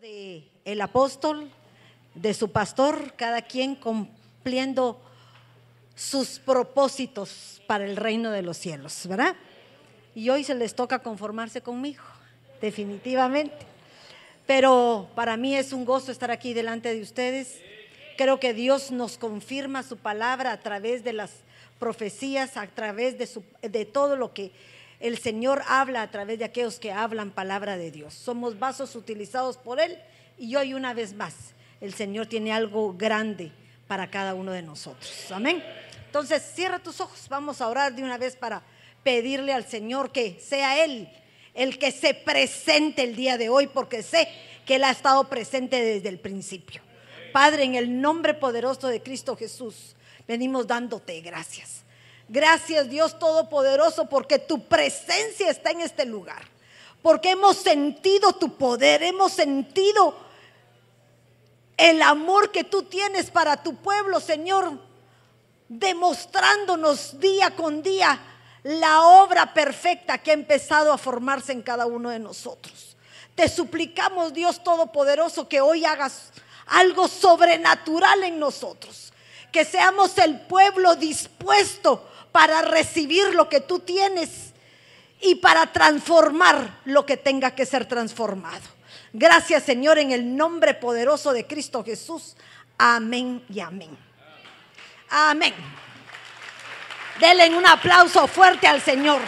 de el apóstol, de su pastor, cada quien cumpliendo sus propósitos para el reino de los cielos, ¿verdad? Y hoy se les toca conformarse conmigo, definitivamente. Pero para mí es un gozo estar aquí delante de ustedes. Creo que Dios nos confirma su palabra a través de las profecías, a través de, de todo lo que el Señor habla a través de aquellos que hablan palabra de Dios. Somos vasos utilizados por Él y hoy una vez más el Señor tiene algo grande para cada uno de nosotros. Amén. Entonces cierra tus ojos, vamos a orar de una vez para pedirle al Señor que sea Él el que se presente el día de hoy, porque sé que Él ha estado presente desde el principio. Padre, en el nombre poderoso de Cristo Jesús, venimos dándote gracias. Gracias Dios Todopoderoso porque tu presencia está en este lugar. Porque hemos sentido tu poder, hemos sentido el amor que tú tienes para tu pueblo, Señor, demostrándonos día con día la obra perfecta que ha empezado a formarse en cada uno de nosotros. Te suplicamos, Dios Todopoderoso, que hoy hagas algo sobrenatural en nosotros, que seamos el pueblo dispuesto para recibir lo que tú tienes y para transformar lo que tenga que ser transformado. Gracias Señor en el nombre poderoso de Cristo Jesús. Amén y amén. Amén. Denle un aplauso fuerte al Señor.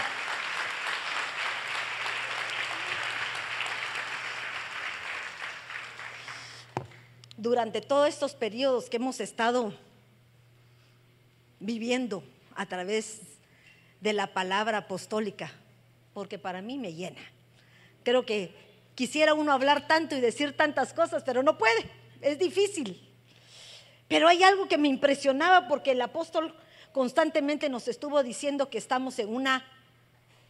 Durante todos estos periodos que hemos estado viviendo, a través de la palabra apostólica, porque para mí me llena. Creo que quisiera uno hablar tanto y decir tantas cosas, pero no puede, es difícil. Pero hay algo que me impresionaba porque el apóstol constantemente nos estuvo diciendo que estamos en una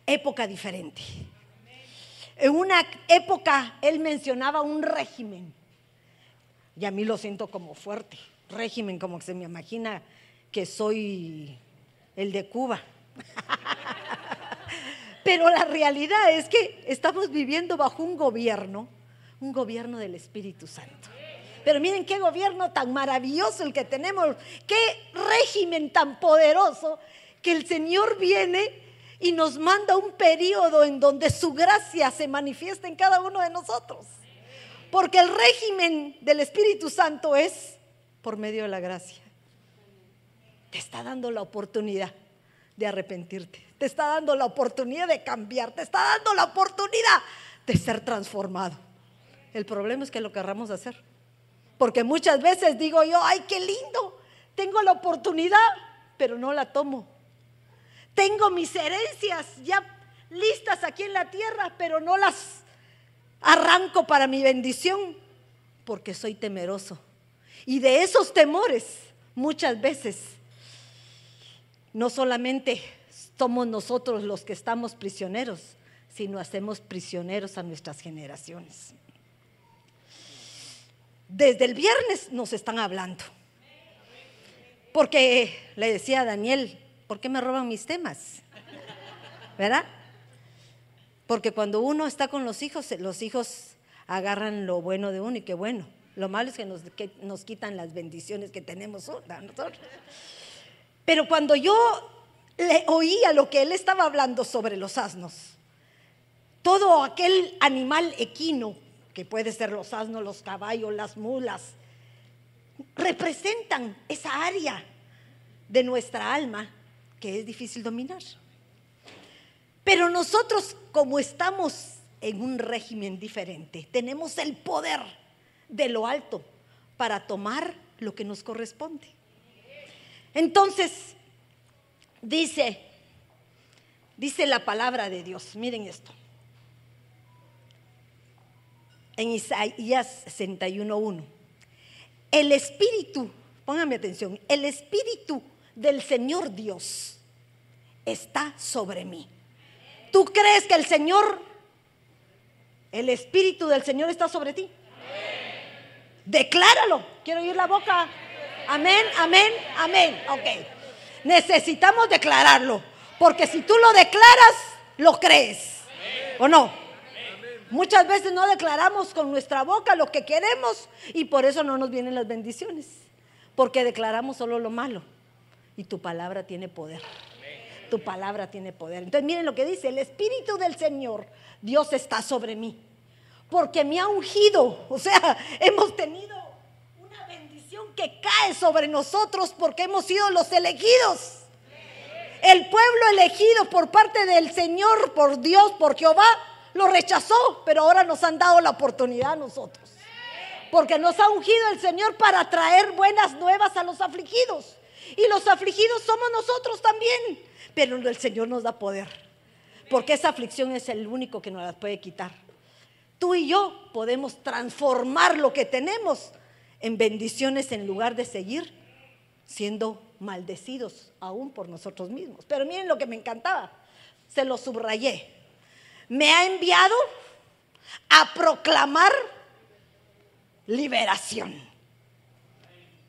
época diferente. En una época él mencionaba un régimen, y a mí lo siento como fuerte, régimen como que se me imagina que soy el de Cuba. Pero la realidad es que estamos viviendo bajo un gobierno, un gobierno del Espíritu Santo. Pero miren qué gobierno tan maravilloso el que tenemos, qué régimen tan poderoso que el Señor viene y nos manda un periodo en donde su gracia se manifiesta en cada uno de nosotros. Porque el régimen del Espíritu Santo es por medio de la gracia te está dando la oportunidad de arrepentirte, te está dando la oportunidad de cambiar, te está dando la oportunidad de ser transformado. El problema es que lo querramos hacer. Porque muchas veces digo yo, ay, qué lindo, tengo la oportunidad, pero no la tomo. Tengo mis herencias ya listas aquí en la tierra, pero no las arranco para mi bendición, porque soy temeroso. Y de esos temores muchas veces no solamente somos nosotros los que estamos prisioneros, sino hacemos prisioneros a nuestras generaciones. Desde el viernes nos están hablando. Porque le decía a Daniel, ¿por qué me roban mis temas? ¿Verdad? Porque cuando uno está con los hijos, los hijos agarran lo bueno de uno y qué bueno. Lo malo es que nos, quitan las bendiciones que tenemos nosotros. Pero cuando yo le oía lo que él estaba hablando sobre los asnos, todo aquel animal equino, que puede ser los asnos, los caballos, las mulas, representan esa área de nuestra alma que es difícil dominar. Pero nosotros, como estamos en un régimen diferente, tenemos el poder de lo alto para tomar lo que nos corresponde. Entonces, dice, dice la palabra de Dios, miren esto. En Isaías 61.1. El Espíritu, pónganme atención, el Espíritu del Señor Dios está sobre mí. ¿Tú crees que el Señor, el Espíritu del Señor está sobre ti? Decláralo. Quiero oír la boca. Amén, amén, amén. Ok. Necesitamos declararlo. Porque si tú lo declaras, lo crees. ¿O no? Muchas veces no declaramos con nuestra boca lo que queremos y por eso no nos vienen las bendiciones, porque declaramos solo lo malo y tu palabra tiene poder. Tu palabra tiene poder. Entonces miren lo que dice, el Espíritu del Señor, Dios está sobre mí, porque me ha ungido. O sea, hemos tenido que cae sobre nosotros porque hemos sido los elegidos. El pueblo elegido por parte del Señor, por Dios, por Jehová, lo rechazó, pero ahora nos han dado la oportunidad a nosotros. Porque nos ha ungido el Señor para traer buenas nuevas a los afligidos. Y los afligidos somos nosotros también. Pero el Señor nos da poder. Porque esa aflicción es el único que nos la puede quitar. Tú y yo podemos transformar lo que tenemos en bendiciones en lugar de seguir siendo maldecidos aún por nosotros mismos. Pero miren lo que me encantaba. Se lo subrayé me ha enviado a proclamar liberación.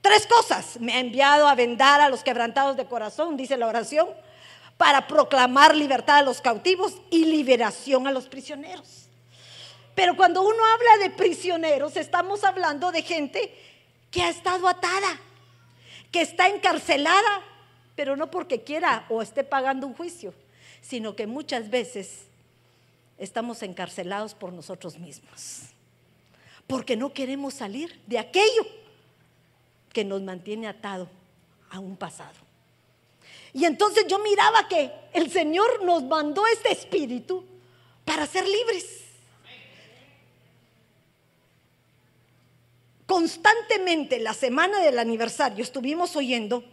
Tres cosas. Me ha enviado a vendar a los quebrantados de corazón, dice la oración, para proclamar libertad a los cautivos y liberación a los prisioneros. Pero cuando uno habla de prisioneros, estamos hablando de gente que ha estado atada, que está encarcelada, pero no porque quiera o esté pagando un juicio, sino que muchas veces estamos encarcelados por nosotros mismos. Porque no queremos salir de aquello que nos mantiene atado a un pasado. Y entonces yo miraba que el Señor nos mandó este espíritu para ser libres. Constantemente la semana del aniversario estuvimos oyendo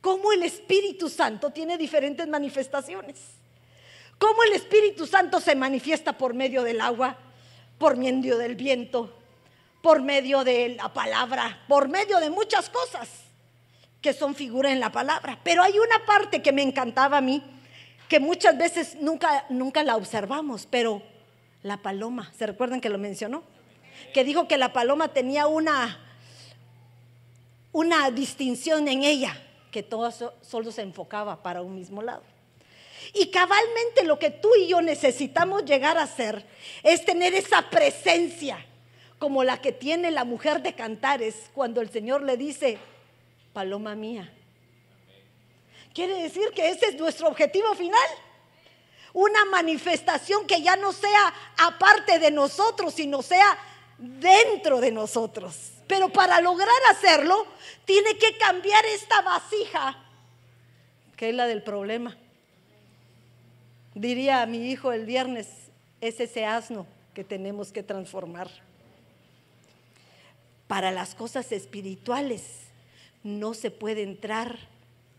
cómo el Espíritu Santo tiene diferentes manifestaciones. Cómo el Espíritu Santo se manifiesta por medio del agua, por medio del viento, por medio de la palabra, por medio de muchas cosas que son figura en la palabra. Pero hay una parte que me encantaba a mí, que muchas veces nunca, nunca la observamos, pero la paloma, ¿se recuerdan que lo mencionó? Que dijo que la paloma tenía una, una distinción en ella, que todo solo se enfocaba para un mismo lado. Y cabalmente lo que tú y yo necesitamos llegar a hacer es tener esa presencia como la que tiene la mujer de Cantares cuando el Señor le dice, paloma mía. Quiere decir que ese es nuestro objetivo final. Una manifestación que ya no sea aparte de nosotros, sino sea dentro de nosotros. Pero para lograr hacerlo, tiene que cambiar esta vasija, que es la del problema. Diría a mi hijo el viernes, es ese asno que tenemos que transformar. Para las cosas espirituales no se puede entrar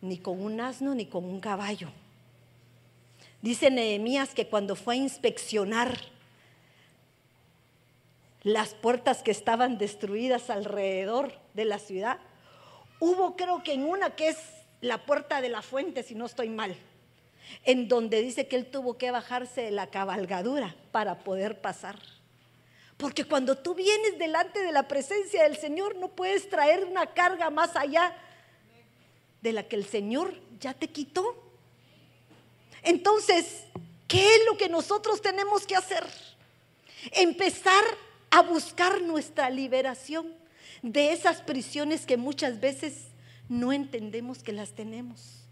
ni con un asno ni con un caballo. Dice Nehemías que cuando fue a inspeccionar las puertas que estaban destruidas alrededor de la ciudad, hubo creo que en una que es la puerta de la fuente, si no estoy mal, en donde dice que él tuvo que bajarse de la cabalgadura para poder pasar. Porque cuando tú vienes delante de la presencia del Señor no puedes traer una carga más allá de la que el Señor ya te quitó. Entonces, ¿qué es lo que nosotros tenemos que hacer? Empezar a buscar nuestra liberación de esas prisiones que muchas veces no entendemos que las tenemos.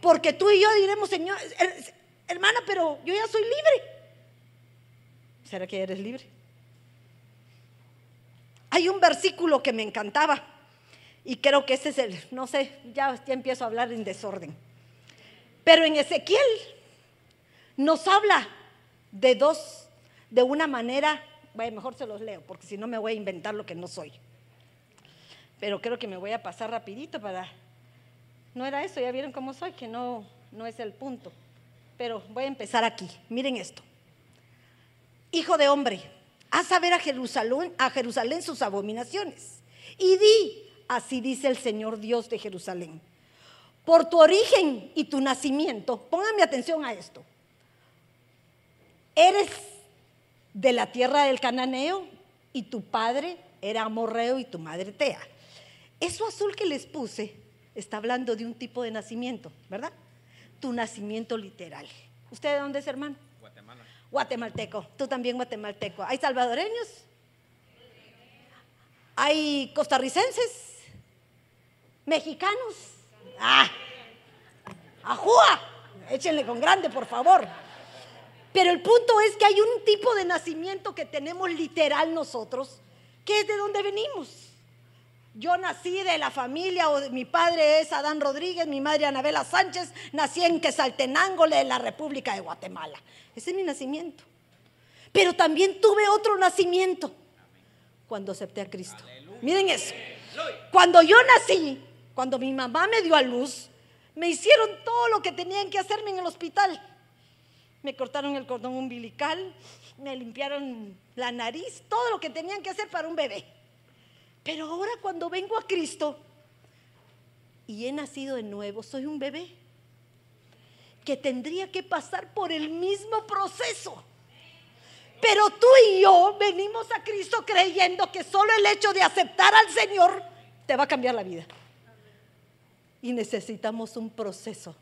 Porque tú y yo diremos, Señor, hermana, pero yo ya soy libre. ¿Será que eres libre? Hay un versículo que me encantaba y creo que ese es el, no sé, ya, ya empiezo a hablar en desorden. Pero en Ezequiel nos habla de dos, de una manera, bueno, mejor se los leo, porque si no me voy a inventar lo que no soy. Pero creo que me voy a pasar rapidito para no era eso, ya vieron cómo soy, que no, no es el punto. Pero voy a empezar aquí. Miren esto. Hijo de hombre, haz saber a Jerusalén, a Jerusalén sus abominaciones. Y di, así dice el Señor Dios de Jerusalén. Por tu origen y tu nacimiento, pónganme atención a esto. Eres de la tierra del cananeo y tu padre era amorreo y tu madre tea. Eso azul que les puse está hablando de un tipo de nacimiento, ¿verdad? Tu nacimiento literal. ¿Usted de dónde es, hermano? Guatemala. guatemalteco, tú también guatemalteco. ¿Hay salvadoreños? ¿Hay costarricenses? ¿Mexicanos? ¡Ah! ¡Ajúa! Échenle con grande, por favor. Pero el punto es que hay un tipo de nacimiento que tenemos literal nosotros, que es de donde venimos. Yo nací de la familia, o mi padre es Adán Rodríguez, mi madre Anabela Sánchez, nací en Quesaltenango, en la República de Guatemala. Ese es mi nacimiento. Pero también tuve otro nacimiento cuando acepté a Cristo. Miren eso. Cuando yo nací, cuando mi mamá me dio a luz, me hicieron todo lo que tenían que hacerme en el hospital. Me cortaron el cordón umbilical, me limpiaron la nariz, todo lo que tenían que hacer para un bebé. Pero ahora cuando vengo a Cristo y he nacido de nuevo, soy un bebé que tendría que pasar por el mismo proceso. Pero tú y yo venimos a Cristo creyendo que solo el hecho de aceptar al Señor te va a cambiar la vida. Y necesitamos un proceso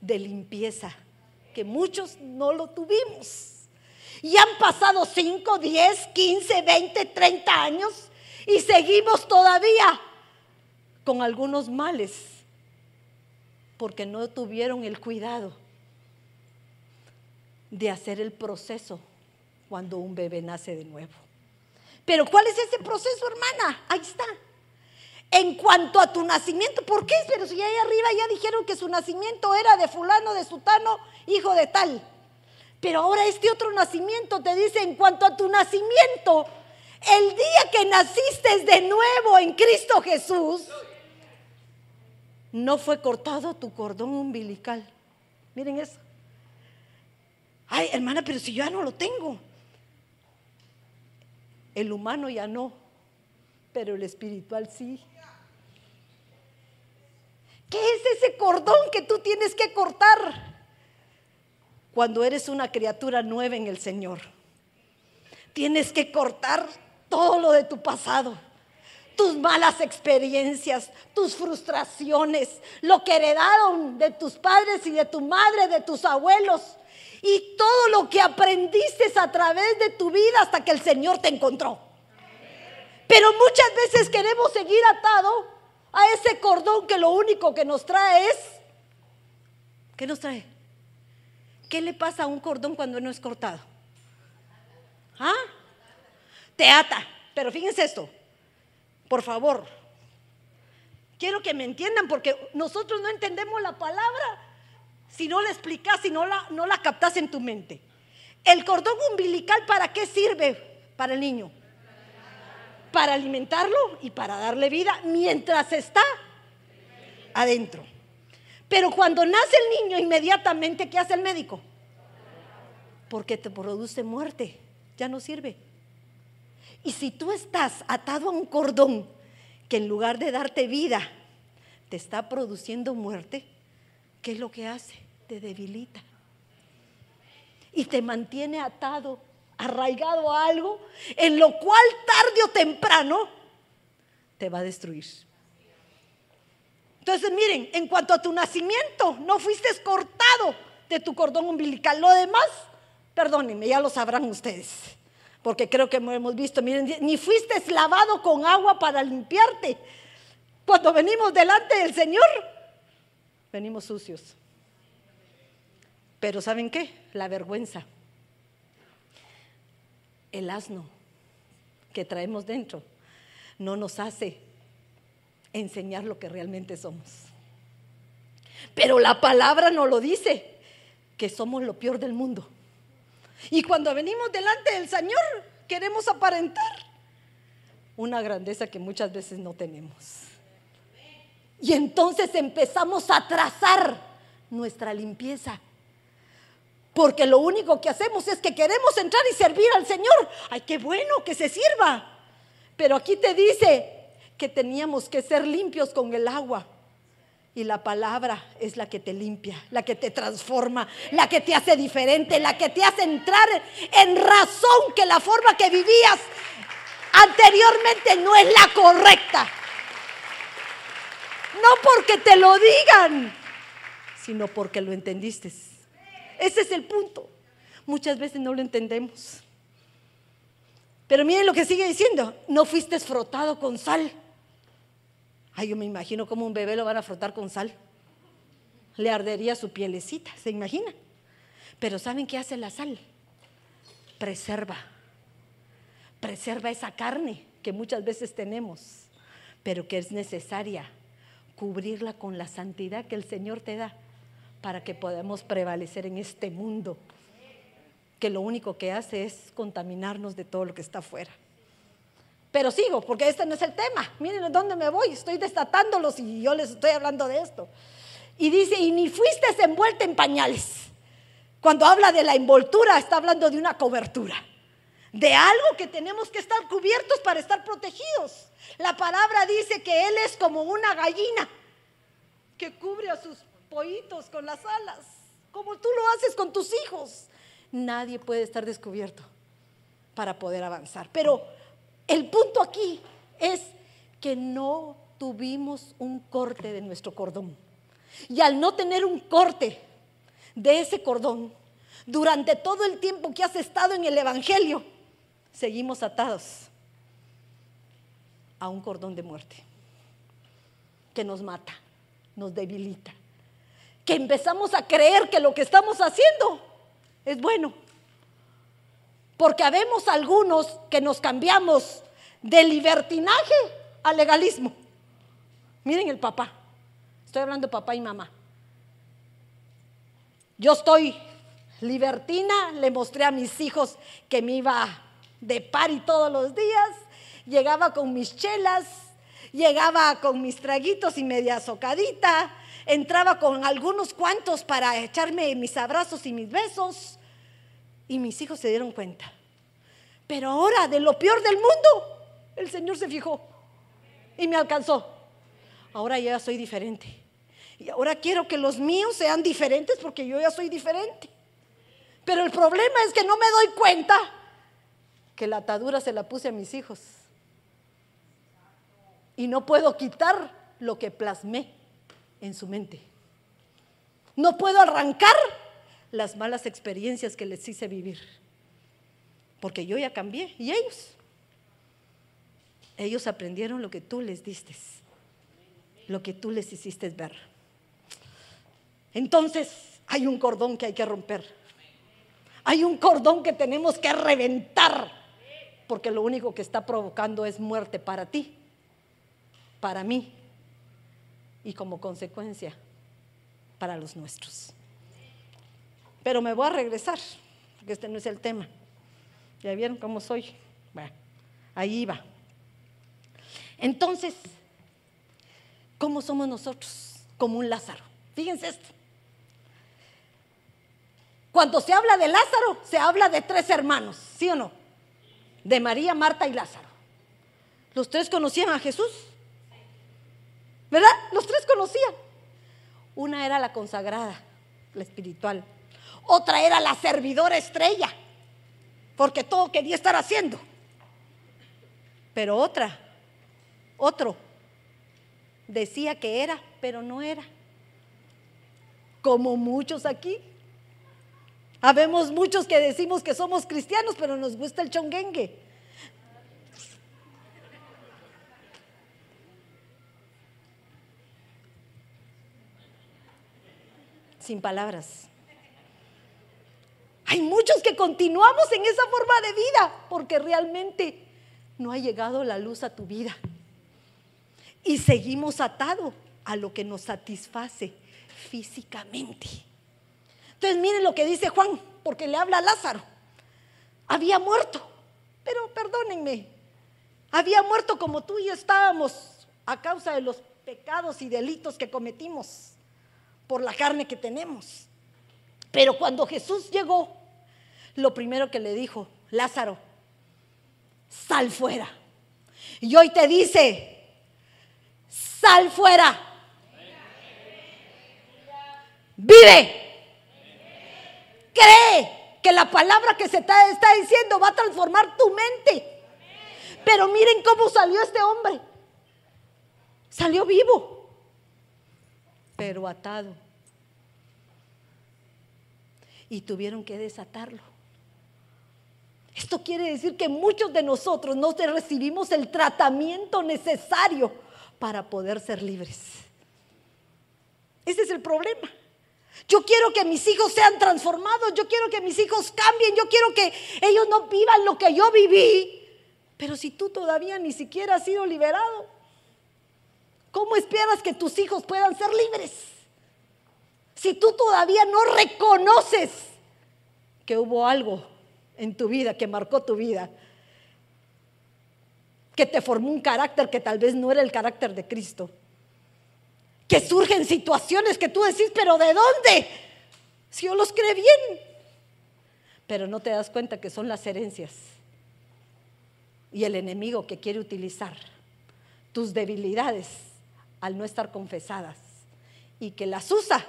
de limpieza muchos no lo tuvimos. Y han pasado 5, 10, 15, 20, 30 años y seguimos todavía con algunos males porque no tuvieron el cuidado de hacer el proceso cuando un bebé nace de nuevo. Pero ¿cuál es ese proceso, hermana? Ahí está. En cuanto a tu nacimiento, ¿por qué? Pero si ahí arriba ya dijeron que su nacimiento era de fulano, de sutano, hijo de tal. Pero ahora este otro nacimiento te dice, en cuanto a tu nacimiento, el día que naciste de nuevo en Cristo Jesús, no fue cortado tu cordón umbilical. Miren eso. Ay, hermana, pero si yo ya no lo tengo. El humano ya no, pero el espiritual sí. ¿Qué es ese cordón que tú tienes que cortar cuando eres una criatura nueva en el Señor? Tienes que cortar todo lo de tu pasado, tus malas experiencias, tus frustraciones, lo que heredaron de tus padres y de tu madre, de tus abuelos, y todo lo que aprendiste a través de tu vida hasta que el Señor te encontró. Pero muchas veces queremos seguir atado a ese cordón que lo único que nos trae es, ¿qué nos trae? ¿Qué le pasa a un cordón cuando no es cortado? ¿Ah? te ata. Pero fíjense esto, por favor, quiero que me entiendan porque nosotros no entendemos la palabra si no la explicas, si no la, no la captas en tu mente. El cordón umbilical, ¿para qué sirve para el niño? Para alimentarlo y para darle vida mientras está adentro. Pero cuando nace el niño, inmediatamente, ¿qué hace el médico? Porque te produce muerte, ya no sirve. Y si tú estás atado a un cordón que en lugar de darte vida, te está produciendo muerte, ¿qué es lo que hace? Te debilita. Y te mantiene atado, arraigado a algo, en lo cual tarde o temprano te va a destruir. Entonces, miren, en cuanto a tu nacimiento, no fuiste cortado de tu cordón umbilical. Lo demás, perdónenme, ya lo sabrán ustedes porque creo que hemos visto, miren, ni fuiste lavado con agua para limpiarte. Cuando venimos delante del Señor, venimos sucios. Pero ¿saben qué? La vergüenza, el asno que traemos dentro, no nos hace enseñar lo que realmente somos. Pero la palabra no lo dice, que somos lo peor del mundo. Y cuando venimos delante del Señor, queremos aparentar una grandeza que muchas veces no tenemos. Y entonces empezamos a trazar nuestra limpieza. Porque lo único que hacemos es que queremos entrar y servir al Señor. Ay, qué bueno que se sirva. Pero aquí te dice que teníamos que ser limpios con el agua. Y la palabra es la que te limpia, la que te transforma, la que te hace diferente, la que te hace entrar en razón que la forma que vivías anteriormente no es la correcta. No porque te lo digan, sino porque lo entendiste. Ese es el punto. muchas veces no lo entendemos. Pero miren lo que sigue diciendo, no fuiste frotado con sal. Ay, yo me imagino cómo un bebé lo van a frotar con sal. Le ardería su pielecita, ¿se imagina? Pero ¿saben qué hace la sal? Preserva. Preserva esa carne que muchas veces tenemos, pero que es necesaria cubrirla con la santidad que el Señor te da para que podamos prevalecer en este mundo que lo único que hace es contaminarnos de todo lo que está afuera. Pero sigo, porque este no es el tema. Miren dónde me voy, estoy destatándolos y yo les estoy hablando de esto. Y dice, y ni fuiste envuelta en pañales. Cuando habla de la envoltura, está hablando de una cobertura, de algo que tenemos que estar cubiertos para estar protegidos. La palabra dice que Él es como una gallina que cubre a sus pollitos con las alas, como tú lo haces con tus hijos nadie puede estar descubierto para poder avanzar. Pero el punto aquí es que no tuvimos un corte de nuestro cordón. Y al no tener un corte de ese cordón, durante todo el tiempo que has estado en el Evangelio, seguimos atados a un cordón de muerte que nos mata, nos debilita, que empezamos a creer que lo que estamos haciendo es bueno. Porque habemos algunos que nos cambiamos de libertinaje al legalismo. Miren el papá. Estoy hablando de papá y mamá. Yo estoy libertina, le mostré a mis hijos que me iba de pari todos los días, llegaba con mis chelas, llegaba con mis traguitos y media socadita, entraba con algunos cuantos para echarme mis abrazos y mis besos. Y mis hijos se dieron cuenta. Pero ahora, de lo peor del mundo, el Señor se fijó y me alcanzó. Ahora ya soy diferente. Y ahora quiero que los míos sean diferentes porque yo ya soy diferente. Pero el problema es que no me doy cuenta que la atadura se la puse a mis hijos. Y no puedo quitar lo que plasmé en su mente. No puedo arrancar las malas experiencias que les hice vivir. Porque yo ya cambié y ellos. Ellos aprendieron lo que tú les diste, lo que tú les hiciste ver. Entonces hay un cordón que hay que romper. Hay un cordón que tenemos que reventar. Porque lo único que está provocando es muerte para ti, para mí y como consecuencia para los nuestros. Pero me voy a regresar, porque este no es el tema. ¿Ya vieron cómo soy? Bueno, ahí va. Entonces, ¿cómo somos nosotros? Como un Lázaro. Fíjense esto. Cuando se habla de Lázaro, se habla de tres hermanos, ¿sí o no? De María, Marta y Lázaro. Los tres conocían a Jesús. ¿Verdad? Los tres conocían. Una era la consagrada, la espiritual. Otra era la servidora estrella, porque todo quería estar haciendo. Pero otra, otro, decía que era, pero no era. Como muchos aquí. Habemos muchos que decimos que somos cristianos, pero nos gusta el chonguengue. Sin palabras. Hay muchos que continuamos en esa forma de vida porque realmente no ha llegado la luz a tu vida. Y seguimos atados a lo que nos satisface físicamente. Entonces miren lo que dice Juan, porque le habla a Lázaro. Había muerto, pero perdónenme, había muerto como tú y estábamos a causa de los pecados y delitos que cometimos por la carne que tenemos. Pero cuando Jesús llegó, lo primero que le dijo, Lázaro, sal fuera. Y hoy te dice, sal fuera. Vive. Cree que la palabra que se está, está diciendo va a transformar tu mente. Pero miren cómo salió este hombre. Salió vivo, pero atado. Y tuvieron que desatarlo Esto quiere decir que muchos de nosotros no recibimos el tratamiento necesario para poder ser libres. Ese es el problema. Yo quiero que mis hijos sean transformados, yo quiero que mis hijos cambien, yo quiero que ellos no vivan lo que yo viví. Pero si tú todavía ni siquiera has sido liberado, ¿cómo esperas que tus hijos puedan ser libres? Si tú todavía no reconoces que hubo algo en tu vida que marcó tu vida, que te formó un carácter que tal vez no era el carácter de Cristo que surgen situaciones que tú decís, pero ¿de dónde? Si yo los creo bien. Pero no te das cuenta que son las herencias y el enemigo que quiere utilizar tus debilidades al no estar confesadas y que las usa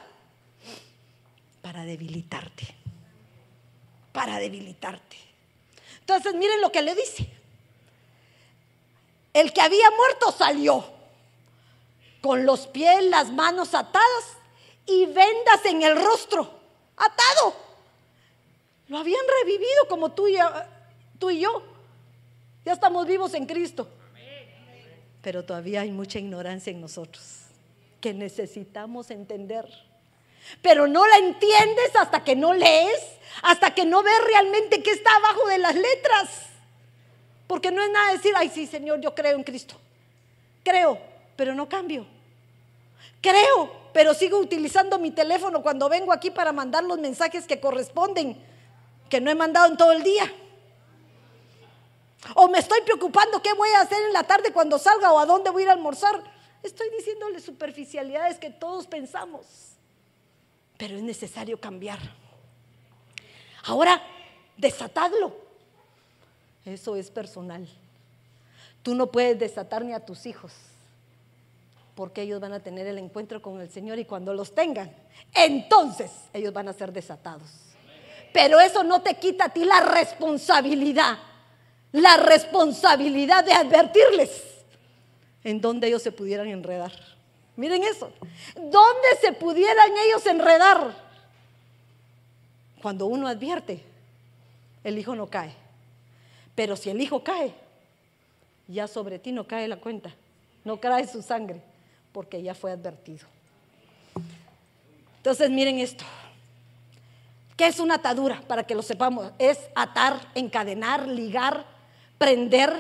para debilitarte, para debilitarte. Entonces miren lo que le dice. El que había muerto salió con los pies, las manos atadas y vendas en el rostro, atado. Lo habían revivido como tú y, tú y yo. Ya estamos vivos en Cristo. Pero todavía hay mucha ignorancia en nosotros que necesitamos entender. Pero no la entiendes hasta que no lees, hasta que no ves realmente qué está abajo de las letras. Porque no es nada decir, ay sí, Señor, yo creo en Cristo. Creo, pero no cambio. Creo, pero sigo utilizando mi teléfono cuando vengo aquí para mandar los mensajes que corresponden, que no he mandado en todo el día. O me estoy preocupando qué voy a hacer en la tarde cuando salga o a dónde voy a almorzar. Estoy diciéndole superficialidades que todos pensamos, pero es necesario cambiar. Ahora, desatadlo. Eso es personal. Tú no puedes desatar ni a tus hijos porque ellos van a tener el encuentro con el Señor y cuando los tengan, entonces ellos van a ser desatados. Pero eso no te quita a ti la responsabilidad, la responsabilidad de advertirles en donde ellos se pudieran enredar. Miren eso, ¿dónde se pudieran ellos enredar? Cuando uno advierte, el hijo no cae. Pero si el hijo cae, ya sobre ti no cae la cuenta, no cae su sangre porque ya fue advertido. Entonces miren esto. ¿Qué es una atadura? Para que lo sepamos. Es atar, encadenar, ligar, prender.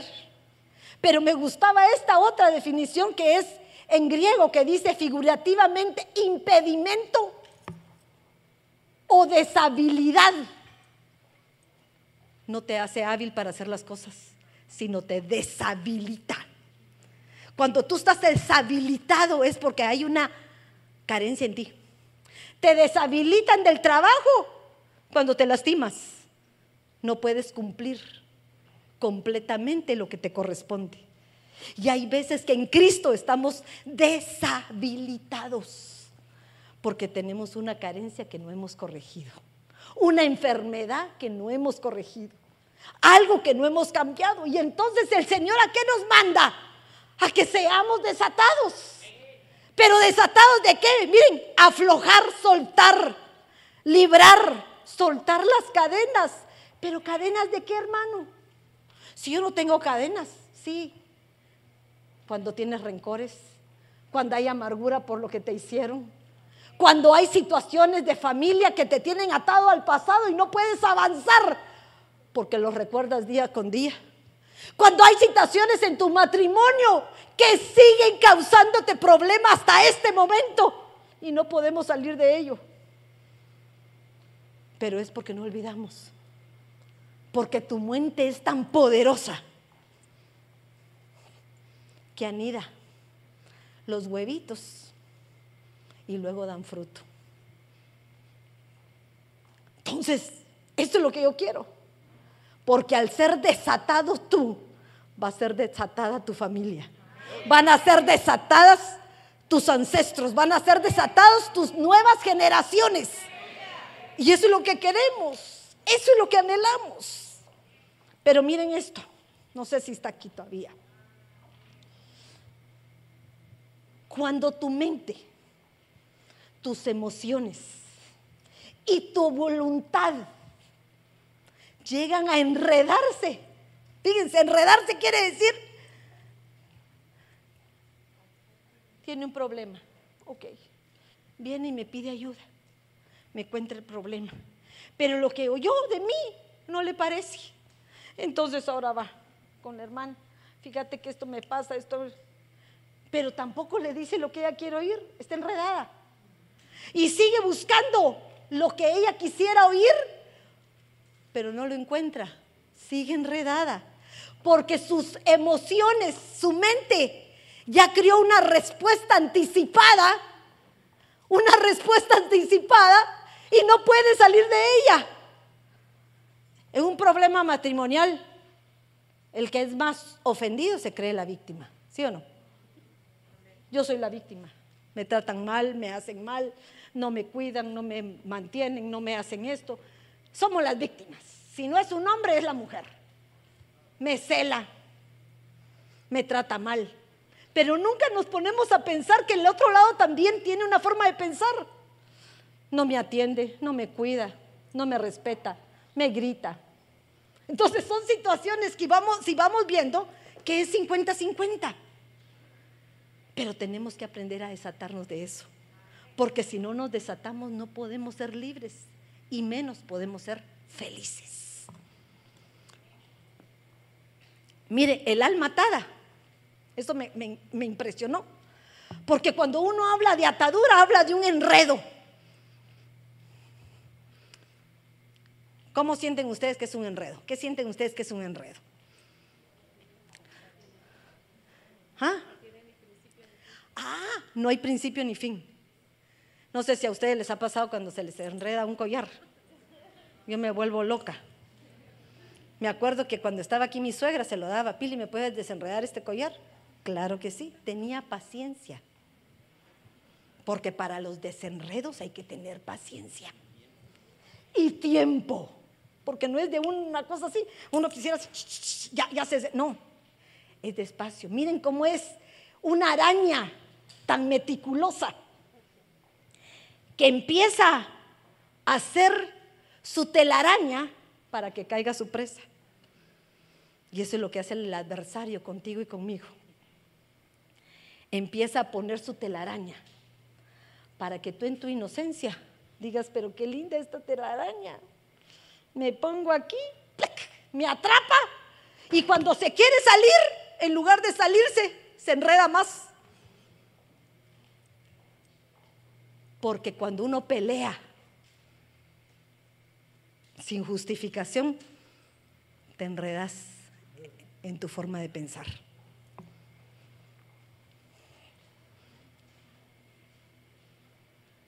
Pero me gustaba esta otra definición que es en griego, que dice figurativamente impedimento o deshabilidad. No te hace hábil para hacer las cosas, sino te deshabilita. Cuando tú estás deshabilitado es porque hay una carencia en ti. Te deshabilitan del trabajo cuando te lastimas. No puedes cumplir completamente lo que te corresponde. Y hay veces que en Cristo estamos deshabilitados porque tenemos una carencia que no hemos corregido, una enfermedad que no hemos corregido, algo que no hemos cambiado. Y entonces el Señor a qué nos manda? a que seamos desatados. Pero desatados de qué? Miren, aflojar, soltar, librar, soltar las cadenas. Pero cadenas de qué, hermano? Si yo no tengo cadenas, sí. Cuando tienes rencores, cuando hay amargura por lo que te hicieron, cuando hay situaciones de familia que te tienen atado al pasado y no puedes avanzar porque los recuerdas día con día. Cuando hay situaciones en tu matrimonio que siguen causándote problemas hasta este momento y no podemos salir de ello. Pero es porque no olvidamos. Porque tu mente es tan poderosa que anida los huevitos y luego dan fruto. Entonces, esto es lo que yo quiero porque al ser desatado tú, va a ser desatada tu familia. Van a ser desatadas tus ancestros, van a ser desatados tus nuevas generaciones. Y eso es lo que queremos, eso es lo que anhelamos. Pero miren esto, no sé si está aquí todavía. Cuando tu mente, tus emociones y tu voluntad llegan a enredarse. Fíjense, enredarse quiere decir, tiene un problema, ok, viene y me pide ayuda, me cuenta el problema, pero lo que oyó de mí no le parece. Entonces ahora va con la hermana, fíjate que esto me pasa, esto, pero tampoco le dice lo que ella quiere oír, está enredada. Y sigue buscando lo que ella quisiera oír, pero no lo encuentra, sigue enredada, porque sus emociones, su mente, ya creó una respuesta anticipada, una respuesta anticipada y no puede salir de ella. En un problema matrimonial, el que es más ofendido se cree la víctima, ¿sí o no? Yo soy la víctima. Me tratan mal, me hacen mal, no me cuidan, no me mantienen, no me hacen esto. Somos las víctimas. Si no es un hombre, es la mujer. Me cela, me trata mal. Pero nunca nos ponemos a pensar que el otro lado también tiene una forma de pensar. No me atiende, no me cuida, no me respeta, me grita. Entonces son situaciones que vamos, si vamos viendo que es 50-50. Pero tenemos que aprender a desatarnos de eso. Porque si no nos desatamos no podemos ser libres y menos podemos ser felices. Mire, el alma atada, eso me, me impresionó. Porque cuando uno habla de atadura, habla de un enredo. ¿Cómo sienten ustedes que es un enredo? ¿Qué sienten ustedes que es un enredo? ¿Ah? Ah, no hay principio ni fin. No sé si a ustedes les ha pasado cuando se les enreda un collar. Yo me vuelvo loca. Me acuerdo que cuando estaba aquí mi suegra se lo daba, Pili, ¿me puedes desenredar este collar? Claro que sí, tenía paciencia. Porque para los desenredos hay que tener paciencia. Y tiempo. Porque no es de una cosa así, uno quisiera, ya, ya se... No, es despacio. Miren cómo es una araña tan meticulosa que empieza a hacer su telaraña para que caiga su presa. Y eso es lo que hace el adversario contigo y conmigo. Empieza a poner su telaraña para que tú en tu inocencia digas, pero qué linda esta telaraña. Me pongo aquí, me atrapa y cuando se quiere salir, en lugar de salirse, se enreda más. Porque cuando uno pelea sin justificación, te enredas en tu forma de pensar.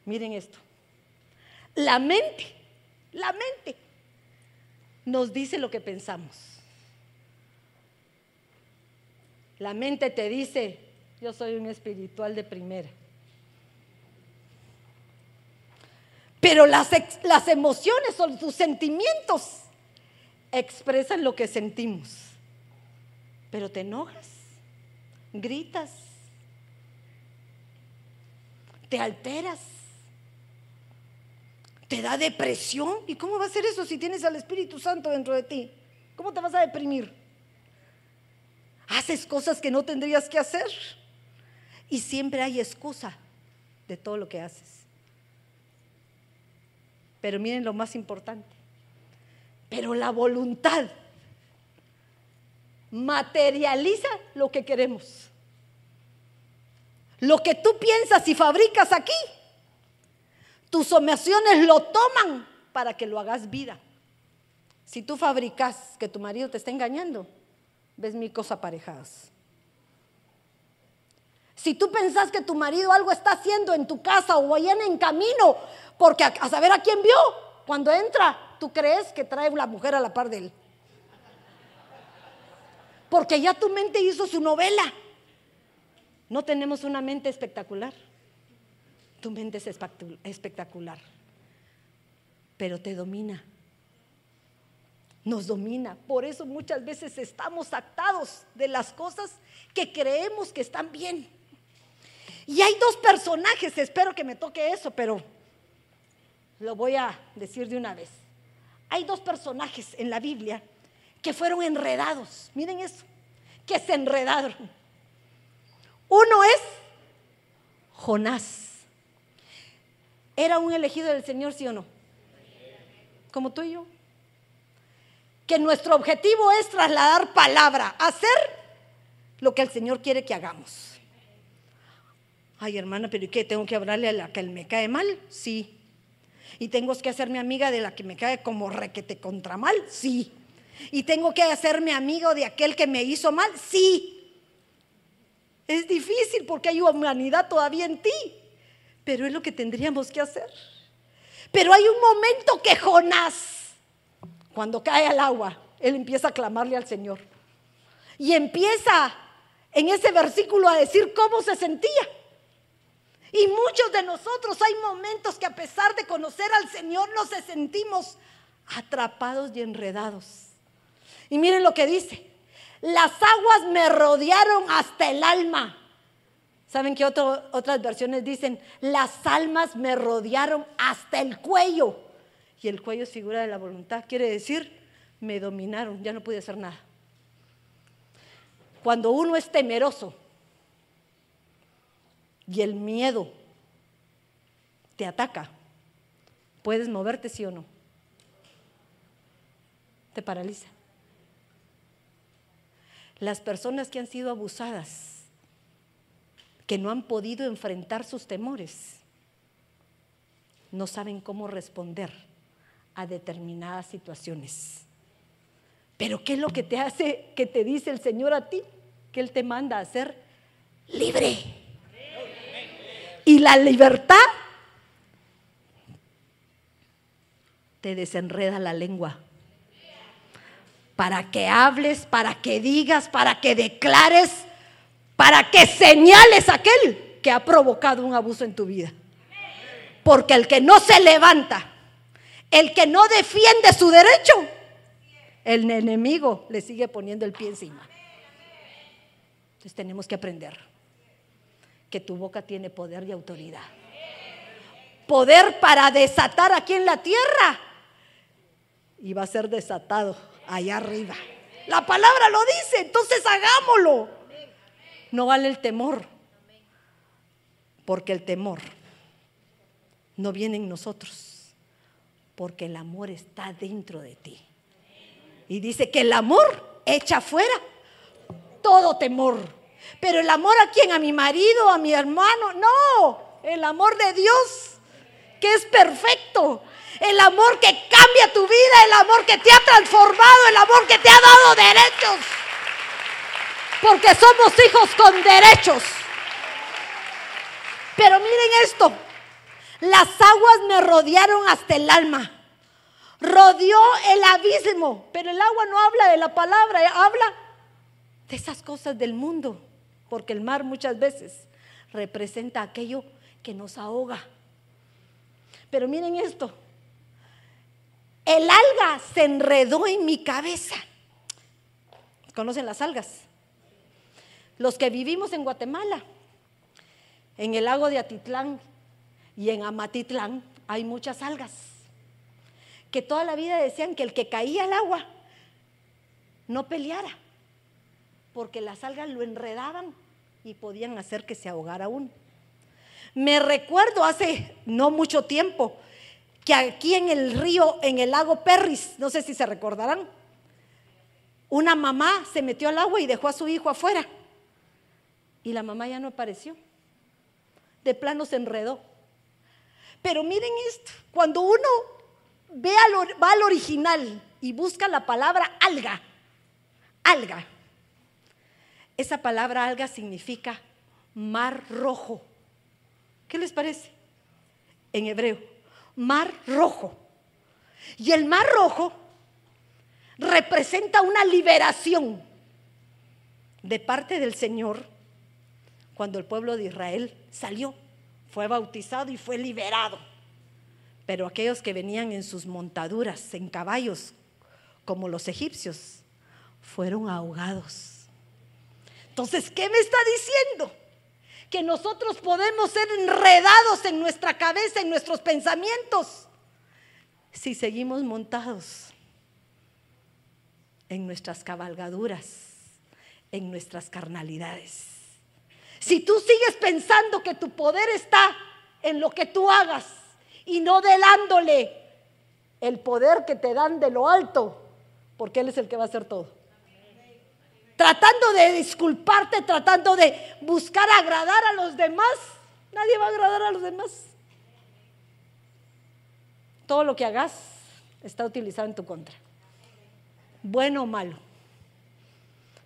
Miren esto. La mente, la mente nos dice lo que pensamos. La mente te dice, yo soy un espiritual de primera. Pero las, las emociones o tus sentimientos expresan lo que sentimos. Pero te enojas, gritas, te alteras, te da depresión. ¿Y cómo va a ser eso si tienes al Espíritu Santo dentro de ti? ¿Cómo te vas a deprimir? Haces cosas que no tendrías que hacer. Y siempre hay excusa de todo lo que haces. Pero miren lo más importante. Pero la voluntad materializa lo que queremos. Lo que tú piensas y fabricas aquí, tus emociones lo toman para que lo hagas vida. Si tú fabricas que tu marido te está engañando, ves mil cosas aparejadas. Si tú pensás que tu marido algo está haciendo en tu casa o allá en camino, porque a, saber a quién vio, cuando entra, tú crees que trae la mujer a la par de él. Porque ya tu mente hizo su novela. No tenemos una mente espectacular. Tu mente es espectacular. Pero te domina. Nos domina. Por eso muchas veces estamos actados de las cosas que creemos que están bien. Y hay dos personajes, espero que me toque eso, pero lo voy a decir de una vez. hay dos personajes en la Biblia que fueron enredados. Miren eso, que se enredaron. Uno es Jonás. ¿Era un elegido del Señor, sí o no? Como tú y yo. Que nuestro objetivo es trasladar palabra, hacer lo que el Señor quiere que hagamos. Ay, hermana, pero ¿y qué? ¿Tengo que hablarle a la que me cae mal? Sí. ¿Y tengo que hacerme amiga de la que me cae como requete contra mal? Sí. ¿Y tengo que hacerme amigo de aquel que me hizo mal? Sí. Es difícil porque hay humanidad todavía en ti, pero es lo que tendríamos que hacer. Pero hay un momento que Jonás, cuando cae al agua, él empieza a clamarle al Señor. Y empieza en ese versículo a decir cómo se sentía. Y muchos de nosotros hay momentos que a pesar de conocer al Señor nos sentimos atrapados y enredados. Y miren lo que dice. Las aguas me rodearon hasta el alma. ¿Saben qué otras versiones dicen? Las almas me rodearon hasta el cuello. Y el cuello es figura de la voluntad. Quiere decir, me dominaron, ya no pude hacer nada. Cuando uno es temeroso, y el miedo te ataca, ¿puedes moverte sí o no? Te paraliza. Las personas que han sido abusadas, que no han podido enfrentar sus temores, no saben cómo responder a determinadas situaciones. Pero ¿qué es lo que te hace, que te dice el Señor a ti? Que Él te manda a ser libre. Y la libertad te desenreda la lengua. Para que hables, para que digas, para que declares, para que señales a aquel que ha provocado un abuso en tu vida. Porque el que no se levanta, el que no defiende su derecho, el enemigo le sigue poniendo el pie encima. Entonces tenemos que aprender que tu boca tiene poder y autoridad. Poder para desatar aquí en la tierra y va a ser desatado allá arriba. La palabra lo dice, entonces hagámoslo. No vale el temor, porque el temor no viene en nosotros, porque el amor está dentro de ti. Y dice que el amor echa fuera todo temor. Pero el amor a quién? A mi marido, a mi hermano. No, el amor de Dios, que es perfecto. El amor que cambia tu vida, el amor que te ha transformado, el amor que te ha dado derechos. Porque somos hijos con derechos. Pero miren esto, las aguas me rodearon hasta el alma. Rodeó el abismo, pero el agua no habla de la palabra, habla de esas cosas del mundo porque el mar muchas veces representa aquello que nos ahoga. Pero miren esto, el alga se enredó en mi cabeza. ¿Conocen las algas? Los que vivimos en Guatemala, en el lago de Atitlán y en Amatitlán hay muchas algas que toda la vida decían que el que caía al agua no peleara, porque las algas lo enredaban y podían hacer que se ahogara uno. Me recuerdo hace no mucho tiempo que aquí en el río, en el lago Perris, no sé si se recordarán, una mamá se metió al agua y dejó a su hijo afuera. Y la mamá ya no apareció. De plano se enredó. Pero miren esto, cuando uno ve al, va al original y busca la palabra alga, alga, esa palabra alga significa mar rojo. ¿Qué les parece? En hebreo, mar rojo. Y el mar rojo representa una liberación de parte del Señor cuando el pueblo de Israel salió, fue bautizado y fue liberado. Pero aquellos que venían en sus montaduras, en caballos, como los egipcios, fueron ahogados. Entonces, ¿qué me está diciendo? Que nosotros podemos ser enredados en nuestra cabeza, en nuestros pensamientos. si seguimos montados en nuestras cabalgaduras, en nuestras carnalidades. Si tú sigues pensando que tu poder está en lo que tú hagas y no delándole el poder que te dan de lo alto, porque Él es el que va a hacer todo. Tratando de disculparte, tratando de buscar agradar a los demás, nadie va a agradar a los demás. Todo lo que hagas está utilizado en tu contra bueno o malo.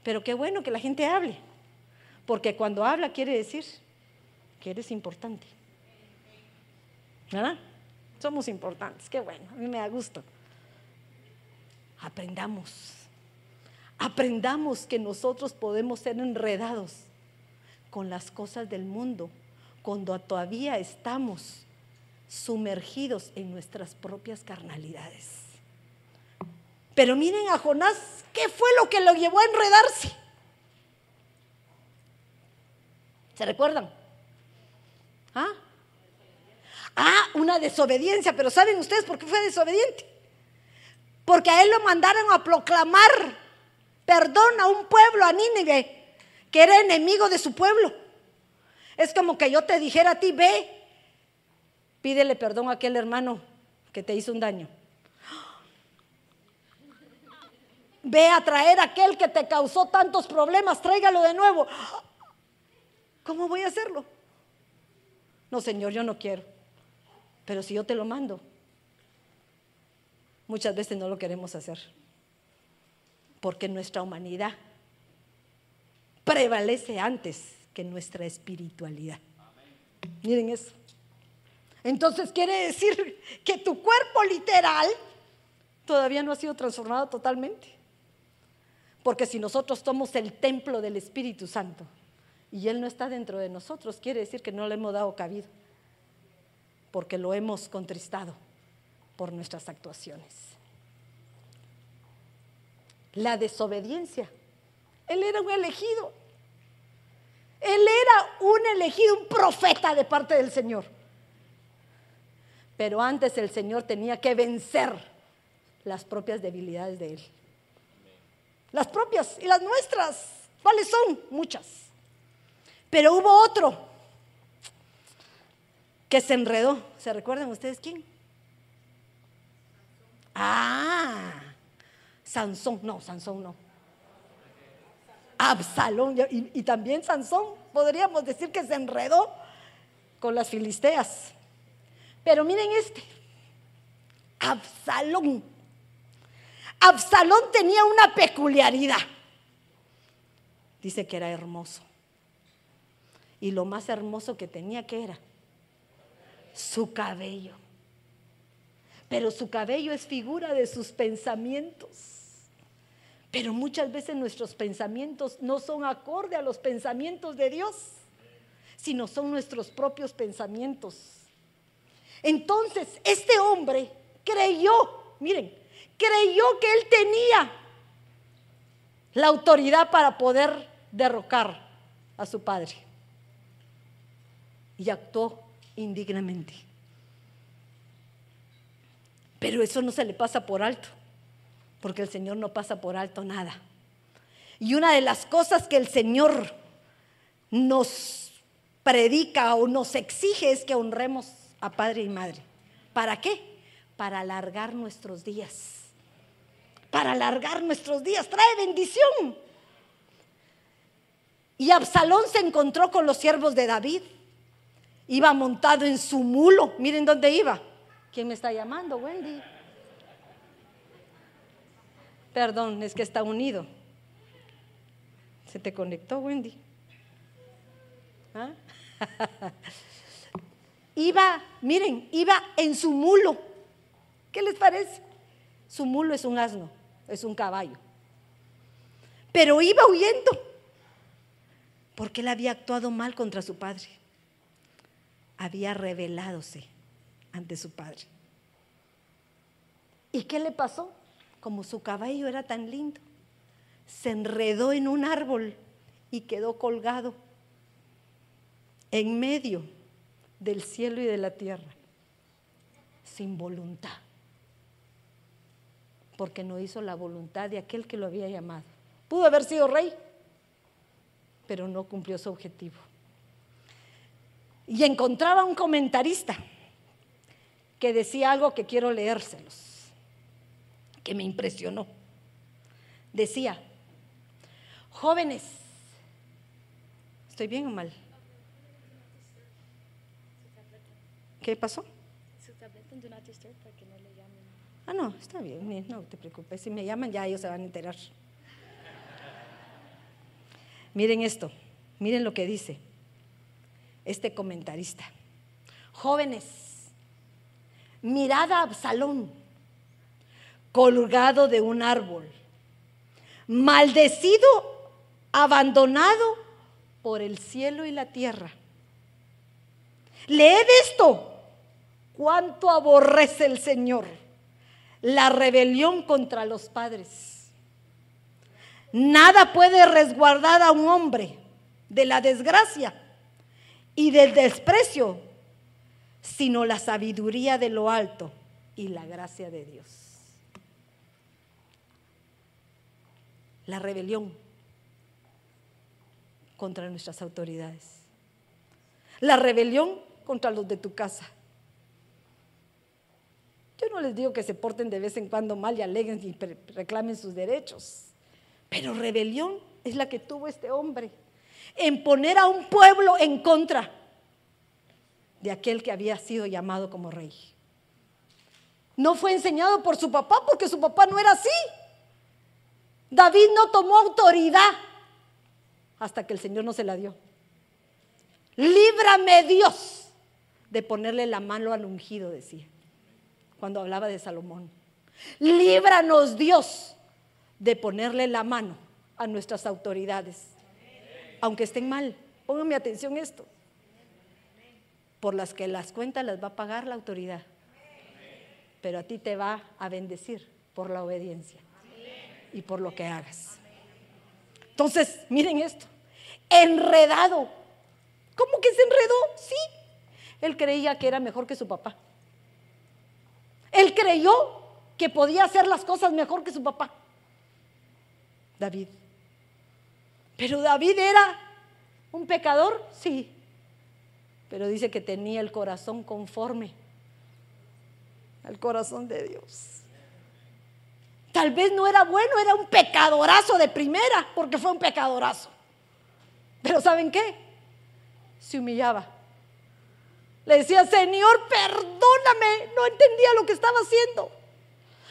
Pero qué bueno que la gente hable, porque cuando habla quiere decir que eres importante. ¿Verdad? Somos importantes, qué bueno, a mí me da gusto. Aprendamos, aprendamos que nosotros podemos ser enredados con las cosas del mundo cuando todavía estamos sumergidos en nuestras propias carnalidades. Pero miren a Jonás, ¿qué fue lo que lo llevó a enredarse? ¿Se recuerdan? ¿Ah? Ah, una desobediencia, pero ¿saben ustedes por qué fue desobediente? Porque a él lo mandaron a proclamar perdón a un pueblo, a Nínive, que era enemigo de su pueblo. Es como que yo te dijera a ti, ve, pídele perdón a aquel hermano que te hizo un daño. Ve a traer a aquel que te causó tantos problemas, tráigalo de nuevo. ¿Cómo voy a hacerlo? No, Señor, yo no quiero. Pero si yo te lo mando, muchas veces no lo queremos hacer. Porque nuestra humanidad prevalece antes que nuestra espiritualidad. Miren eso. Entonces quiere decir que tu cuerpo literal todavía no ha sido transformado totalmente. Porque si nosotros somos el templo del Espíritu Santo y Él no está dentro de nosotros, quiere decir que no le hemos dado cabida, porque lo hemos contristado por nuestras actuaciones. La desobediencia. Él era un elegido. Él era un elegido, un profeta de parte del Señor. Pero antes el Señor tenía que vencer las propias debilidades de él. Las propias y las nuestras. ¿Cuáles son? Muchas. Pero hubo otro que se enredó. ¿Se recuerdan ustedes quién? Ah, Sansón. No, Sansón no. Absalón. Y, también Sansón, podríamos decir que se enredó con las filisteas. Pero miren este. Absalón Absalón tenía una peculiaridad. Dice que era hermoso. Y lo más hermoso que tenía que era su cabello. Pero su cabello es figura de sus pensamientos. Pero muchas veces nuestros pensamientos no son acorde a los pensamientos de Dios, sino son nuestros propios pensamientos. Entonces, este hombre creyó, miren, creyó que él tenía la autoridad para poder derrocar a su padre. Y actuó indignamente. Pero eso no se le pasa por alto, porque el Señor no pasa por alto nada. Y una de las cosas que el Señor nos predica o nos exige es que honremos a padre y madre. ¿Para qué? Para alargar nuestros días para alargar nuestros días, trae bendición. Y Absalón se encontró con los siervos de David. Iba montado en su mulo. Miren dónde iba. ¿Quién me está llamando, Wendy? Perdón, es que está unido. Se te conectó, Wendy. ¿Ah? iba, miren, iba en su mulo. ¿Qué les parece? Su mulo es un asno es un caballo. Pero iba huyendo porque él había actuado mal contra su padre. Había reveládose ante su padre. ¿Y qué le pasó? Como su caballo era tan lindo, se enredó en un árbol y quedó colgado en medio del cielo y de la tierra, sin voluntad. porque no hizo la voluntad de aquel que lo había llamado. Pudo haber sido rey, pero no cumplió su objetivo. Y encontraba un comentarista que decía algo que quiero leérselos, que me impresionó. Decía, jóvenes, ¿estoy bien o mal? ¿Qué pasó? Ah, no, está bien, no te preocupes. Si me llaman, ya ellos se van a enterar. Miren esto, miren lo que dice este comentarista. Jóvenes, mirad a Absalón colgado de un árbol, maldecido, abandonado por el cielo y la tierra. Leed esto, cuánto aborrece el Señor la rebelión contra los padres. Nada puede resguardar a un hombre de la desgracia y del desprecio, sino la sabiduría de lo alto y la gracia de Dios. La rebelión contra nuestras autoridades. La rebelión contra los de tu casa. Yo no les digo que se porten de vez en cuando mal y aleguen y reclamen sus derechos, pero rebelión es la que tuvo este hombre en poner a un pueblo en contra de aquel que había sido llamado como rey. No fue enseñado por su papá porque su papá no era así. David no tomó autoridad hasta que el Señor no se la dio. Líbrame Dios de ponerle la mano al ungido, decía, cuando hablaba de Salomón. Líbranos Dios de ponerle la mano a nuestras autoridades aunque estén mal. Pónganme atención esto. Por las que las cuentas las va a pagar la autoridad. Pero a ti te va a bendecir por la obediencia y por lo que hagas. Entonces, miren esto. Enredado. ¿Cómo que se enredó? Sí. Él creía que era mejor que su papá. Él creyó que podía hacer las cosas mejor que su papá. David. Pero David era un pecador, sí. Pero dice que tenía el corazón conforme al corazón de Dios. Tal vez no era bueno, era un pecadorazo de primera, porque fue un pecadorazo. Pero ¿saben qué? Se humillaba. Le decía, Señor, perdóname, no entendía lo que estaba haciendo.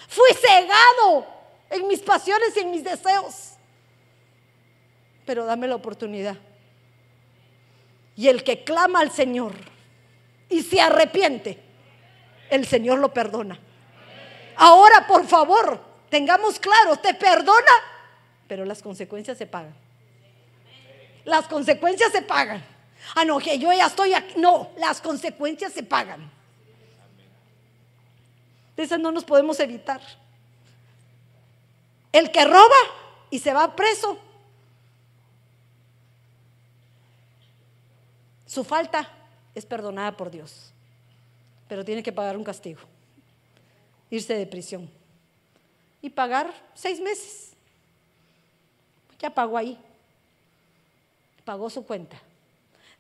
Fui cegado en mis pasiones y en mis deseos pero dame la oportunidad. Y el que clama al Señor y se arrepiente, el Señor lo perdona. Ahora, por favor, tengamos claro, te perdona, pero las consecuencias se pagan. Las consecuencias se pagan. Ah, no, que yo ya estoy aquí. No, las consecuencias se pagan. De esas no nos podemos evitar. El que roba y se va preso, Su falta es perdonada por Dios, pero tiene que pagar un castigo, irse de prisión y pagar seis meses. Ya pagó ahí, pagó su cuenta.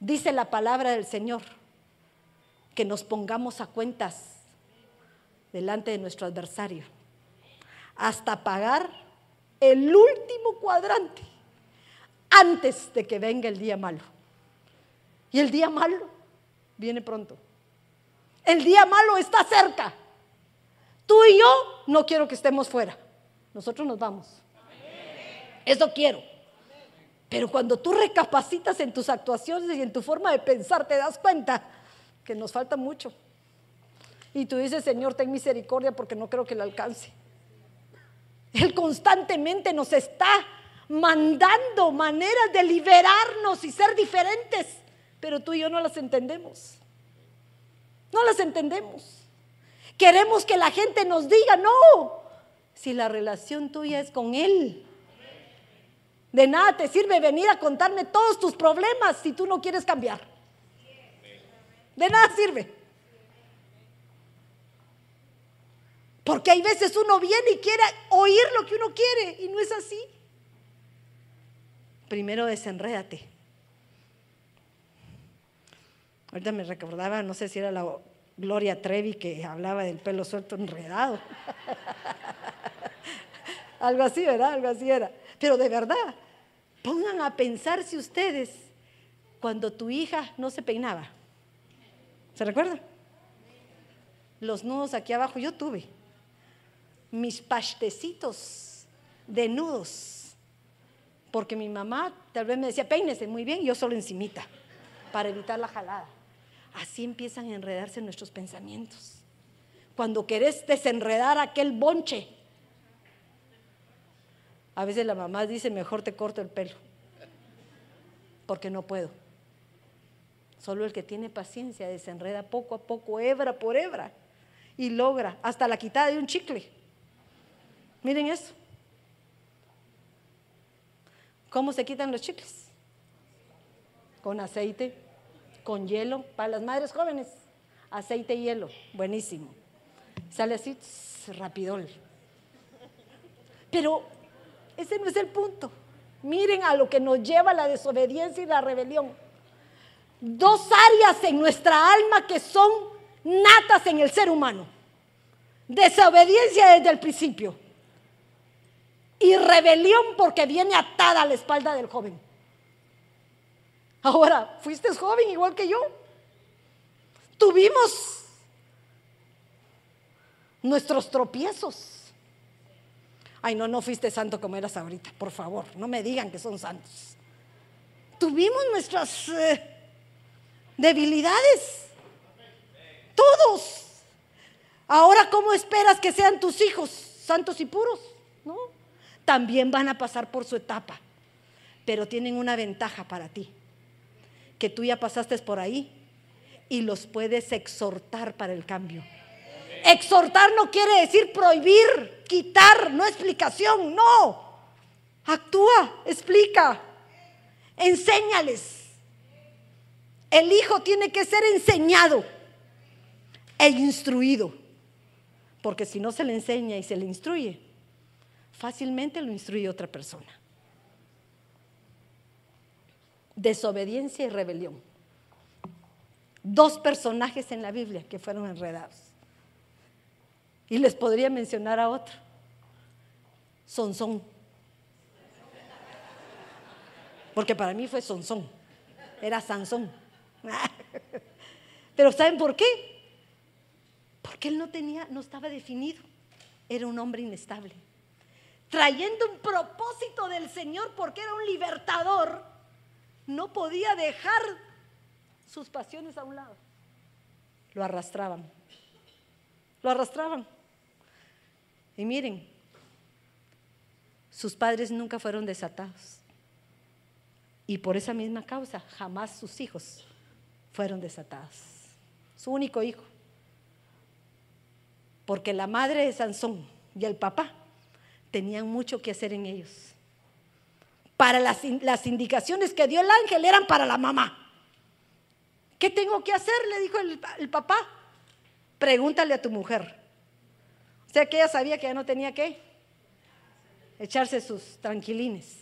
Dice la palabra del Señor que nos pongamos a cuentas delante de nuestro adversario hasta pagar el último cuadrante antes de que venga el día malo. Y el día malo viene pronto. El día malo está cerca. Tú y yo no quiero que estemos fuera. Nosotros nos vamos. Eso quiero. Pero cuando tú recapacitas en tus actuaciones y en tu forma de pensar, te das cuenta que nos falta mucho. Y tú dices, Señor, ten misericordia porque no creo que le alcance. Él constantemente nos está mandando maneras de liberarnos y ser diferentes pero tú y yo no las entendemos. No las entendemos. Queremos que la gente nos diga, no, si la relación tuya es con Él. De nada te sirve venir a contarme todos tus problemas si tú no quieres cambiar. De nada sirve. Porque hay veces uno viene y quiere oír lo que uno quiere y no es así. Primero desenrédate. Ahorita me recordaba, no sé si era la Gloria Trevi que hablaba del pelo suelto enredado. Algo así, ¿verdad? Algo así era. Pero de verdad, pongan a pensar si ustedes, cuando tu hija no se peinaba, ¿se recuerdan? Los nudos aquí abajo yo tuve. Mis pastecitos de nudos. Porque mi mamá tal vez me decía, peínese muy bien, y yo solo encimita, para evitar la jalada. Así empiezan a enredarse nuestros pensamientos. Cuando querés desenredar aquel bonche, a veces la mamá dice, mejor te corto el pelo, porque no puedo. Solo el que tiene paciencia desenreda poco a poco, hebra por hebra, y logra hasta la quitada de un chicle. Miren eso. ¿Cómo se quitan los chicles? Con aceite, con hielo, para las madres jóvenes, aceite y hielo, buenísimo. Sale así, rapidol. Pero ese no es el punto. Miren a lo que nos lleva la desobediencia y la rebelión. Dos áreas en nuestra alma que son natas en el ser humano. Desobediencia desde el principio. Y rebelión porque viene atada a la espalda del joven. Ahora, fuiste joven igual que yo. Tuvimos nuestros tropiezos. Ay, no, no fuiste santo como eras ahorita, por favor, no me digan que son santos. Tuvimos nuestras eh, debilidades, todos. Ahora, ¿cómo esperas que sean tus hijos santos y puros? ¿No? También van a pasar por su etapa, pero tienen una ventaja para ti, que tú ya pasaste por ahí y los puedes exhortar para el cambio. Exhortar no quiere decir prohibir, quitar, no explicación, no. Actúa, explica, enséñales. El hijo tiene que ser enseñado e instruido, porque si no se le enseña y se le instruye, fácilmente lo instruye otra persona. Desobediencia y rebelión. Dos personajes en la Biblia que fueron enredados. Y les podría mencionar a otro. Sonsón. Porque para mí fue Sonsón. Era Sansón. Pero ¿saben por qué? Porque él no tenía, no estaba definido. Era un hombre inestable. Trayendo un propósito del Señor porque era un libertador, no podía dejar sus pasiones a un lado. Lo arrastraban. Lo arrastraban. Y miren, sus padres nunca fueron desatados. Y por esa misma causa, jamás sus hijos fueron desatados. Su único hijo. Porque la madre de Sansón y el papá tenían mucho que hacer en ellos. Para las, indicaciones que dio el ángel eran para la mamá. ¿Qué tengo que hacer? Le dijo el, papá. Pregúntale a tu mujer sea que ella sabía que ya no tenía que echarse sus tranquilines.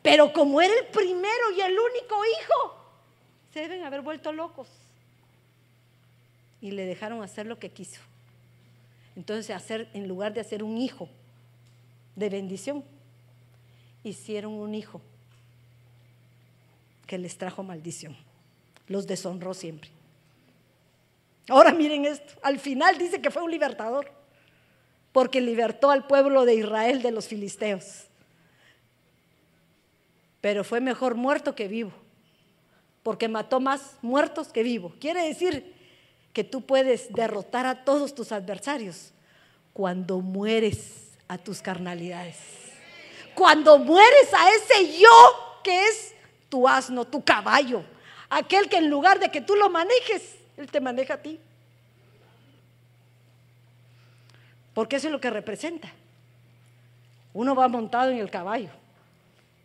Pero como era el primero y el único hijo, se deben haber vuelto locos. Y le dejaron hacer lo que quiso. Entonces, hacer, en lugar de hacer un hijo de bendición, hicieron un hijo que les trajo maldición. Los deshonró siempre. Ahora miren esto, al final dice que fue un libertador porque libertó al pueblo de Israel de los filisteos. Pero fue mejor muerto que vivo, porque mató más muertos que vivos. Quiere decir que tú puedes derrotar a todos tus adversarios cuando mueres a tus carnalidades. Cuando mueres a ese yo que es tu asno, tu caballo, aquel que en lugar de que tú lo manejes, él te maneja a ti. porque eso es lo que representa. Uno va montado en el caballo,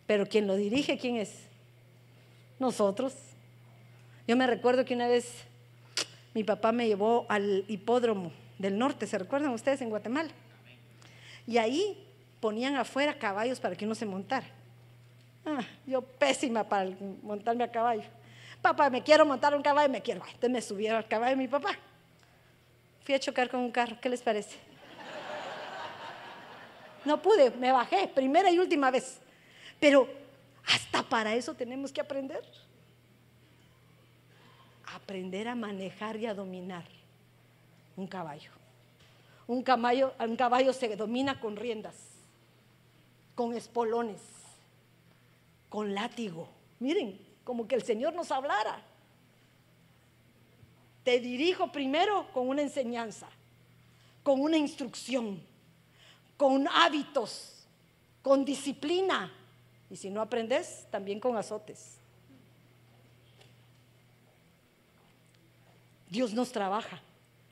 pero quien lo dirige, ¿quién es? Nosotros. Yo me recuerdo que una vez mi papá me llevó al hipódromo del norte, ¿se recuerdan ustedes en Guatemala? Y ahí ponían afuera caballos para que uno se montara. Ah, yo pésima para montarme a caballo. Papá, me quiero montar un caballo, me quiero. Entonces me subieron al caballo de mi papá. Fui a chocar con un carro, ¿qué les parece? No pude, me bajé, primera y última vez. Pero hasta para eso tenemos que aprender. Aprender a manejar y a dominar un caballo. Un caballo, un caballo se domina con riendas, con espolones, con látigo. Miren, como que el Señor nos hablara. Te dirijo primero con una enseñanza, con una instrucción, con hábitos, con disciplina. Y si no aprendes, también con azotes. Dios nos trabaja,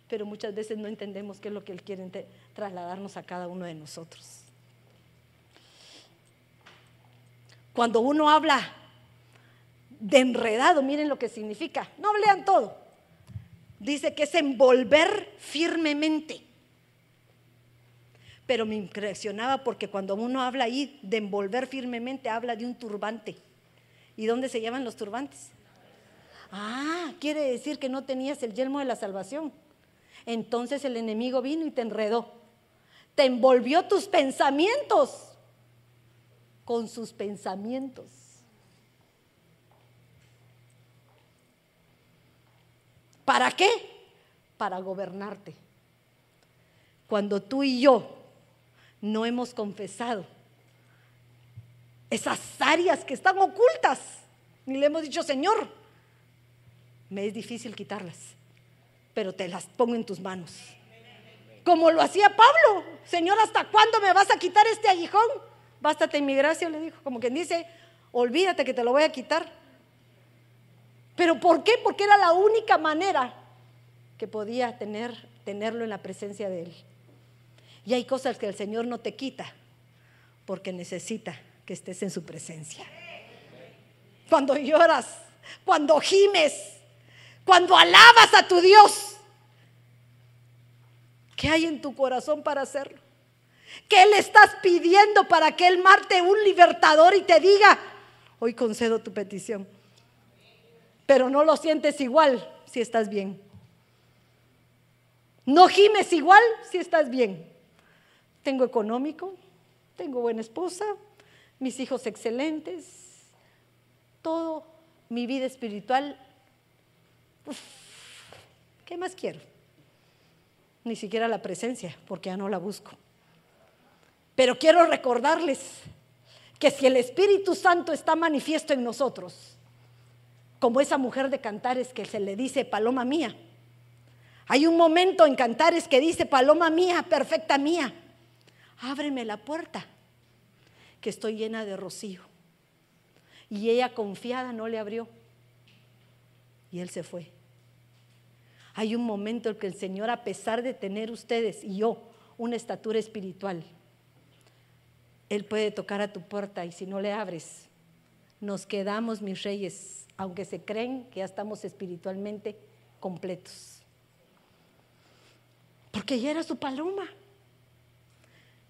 pero muchas veces no entendemos qué es lo que Él quiere trasladarnos a cada uno de nosotros. Cuando uno habla de enredado, miren lo que significa. No lean todo. Dice que es envolver firmemente. Pero me impresionaba porque cuando uno habla ahí de envolver firmemente, habla de un turbante. ¿Y dónde se llaman los turbantes? Ah, quiere decir que no tenías el yelmo de la salvación. Entonces el enemigo vino y te enredó. Te envolvió tus pensamientos con sus pensamientos. ¿Para qué? Para gobernarte. Cuando tú y yo no hemos confesado esas áreas que están ocultas, ni le hemos dicho, Señor, me es difícil quitarlas, pero te las pongo en tus manos. Como lo hacía Pablo, Señor, ¿hasta cuándo me vas a quitar este aguijón? Bástate en mi gracia, le dijo, como quien dice, olvídate que te lo voy a quitar. ¿Pero por qué? Porque era la única manera que podía tener, tenerlo en la presencia de Él. Y hay cosas que el Señor no te quita porque necesita que estés en su presencia. Cuando lloras, cuando gimes, cuando alabas a tu Dios, ¿qué hay en tu corazón para hacerlo? ¿Qué le estás pidiendo para que Él marte un libertador y te diga, hoy concedo tu petición? pero no lo sientes igual si estás bien. No gimes igual si estás bien. Tengo económico, tengo buena esposa, mis hijos excelentes, todo, mi vida espiritual. ¿Qué más quiero? Ni siquiera la presencia, porque ya no la busco. Pero quiero recordarles que si el Espíritu Santo está manifiesto en nosotros, como esa mujer de Cantares que se le dice paloma mía. Hay un momento en Cantares que dice paloma mía, perfecta mía, ábreme la puerta, que estoy llena de rocío. Y ella confiada no le abrió. Y él se fue. Hay un momento en que el Señor, a pesar de tener ustedes y yo una estatura espiritual, Él puede tocar a tu puerta y si no le abres, nos quedamos, mis reyes, aunque se creen que ya estamos espiritualmente completos. Porque ya era su paloma.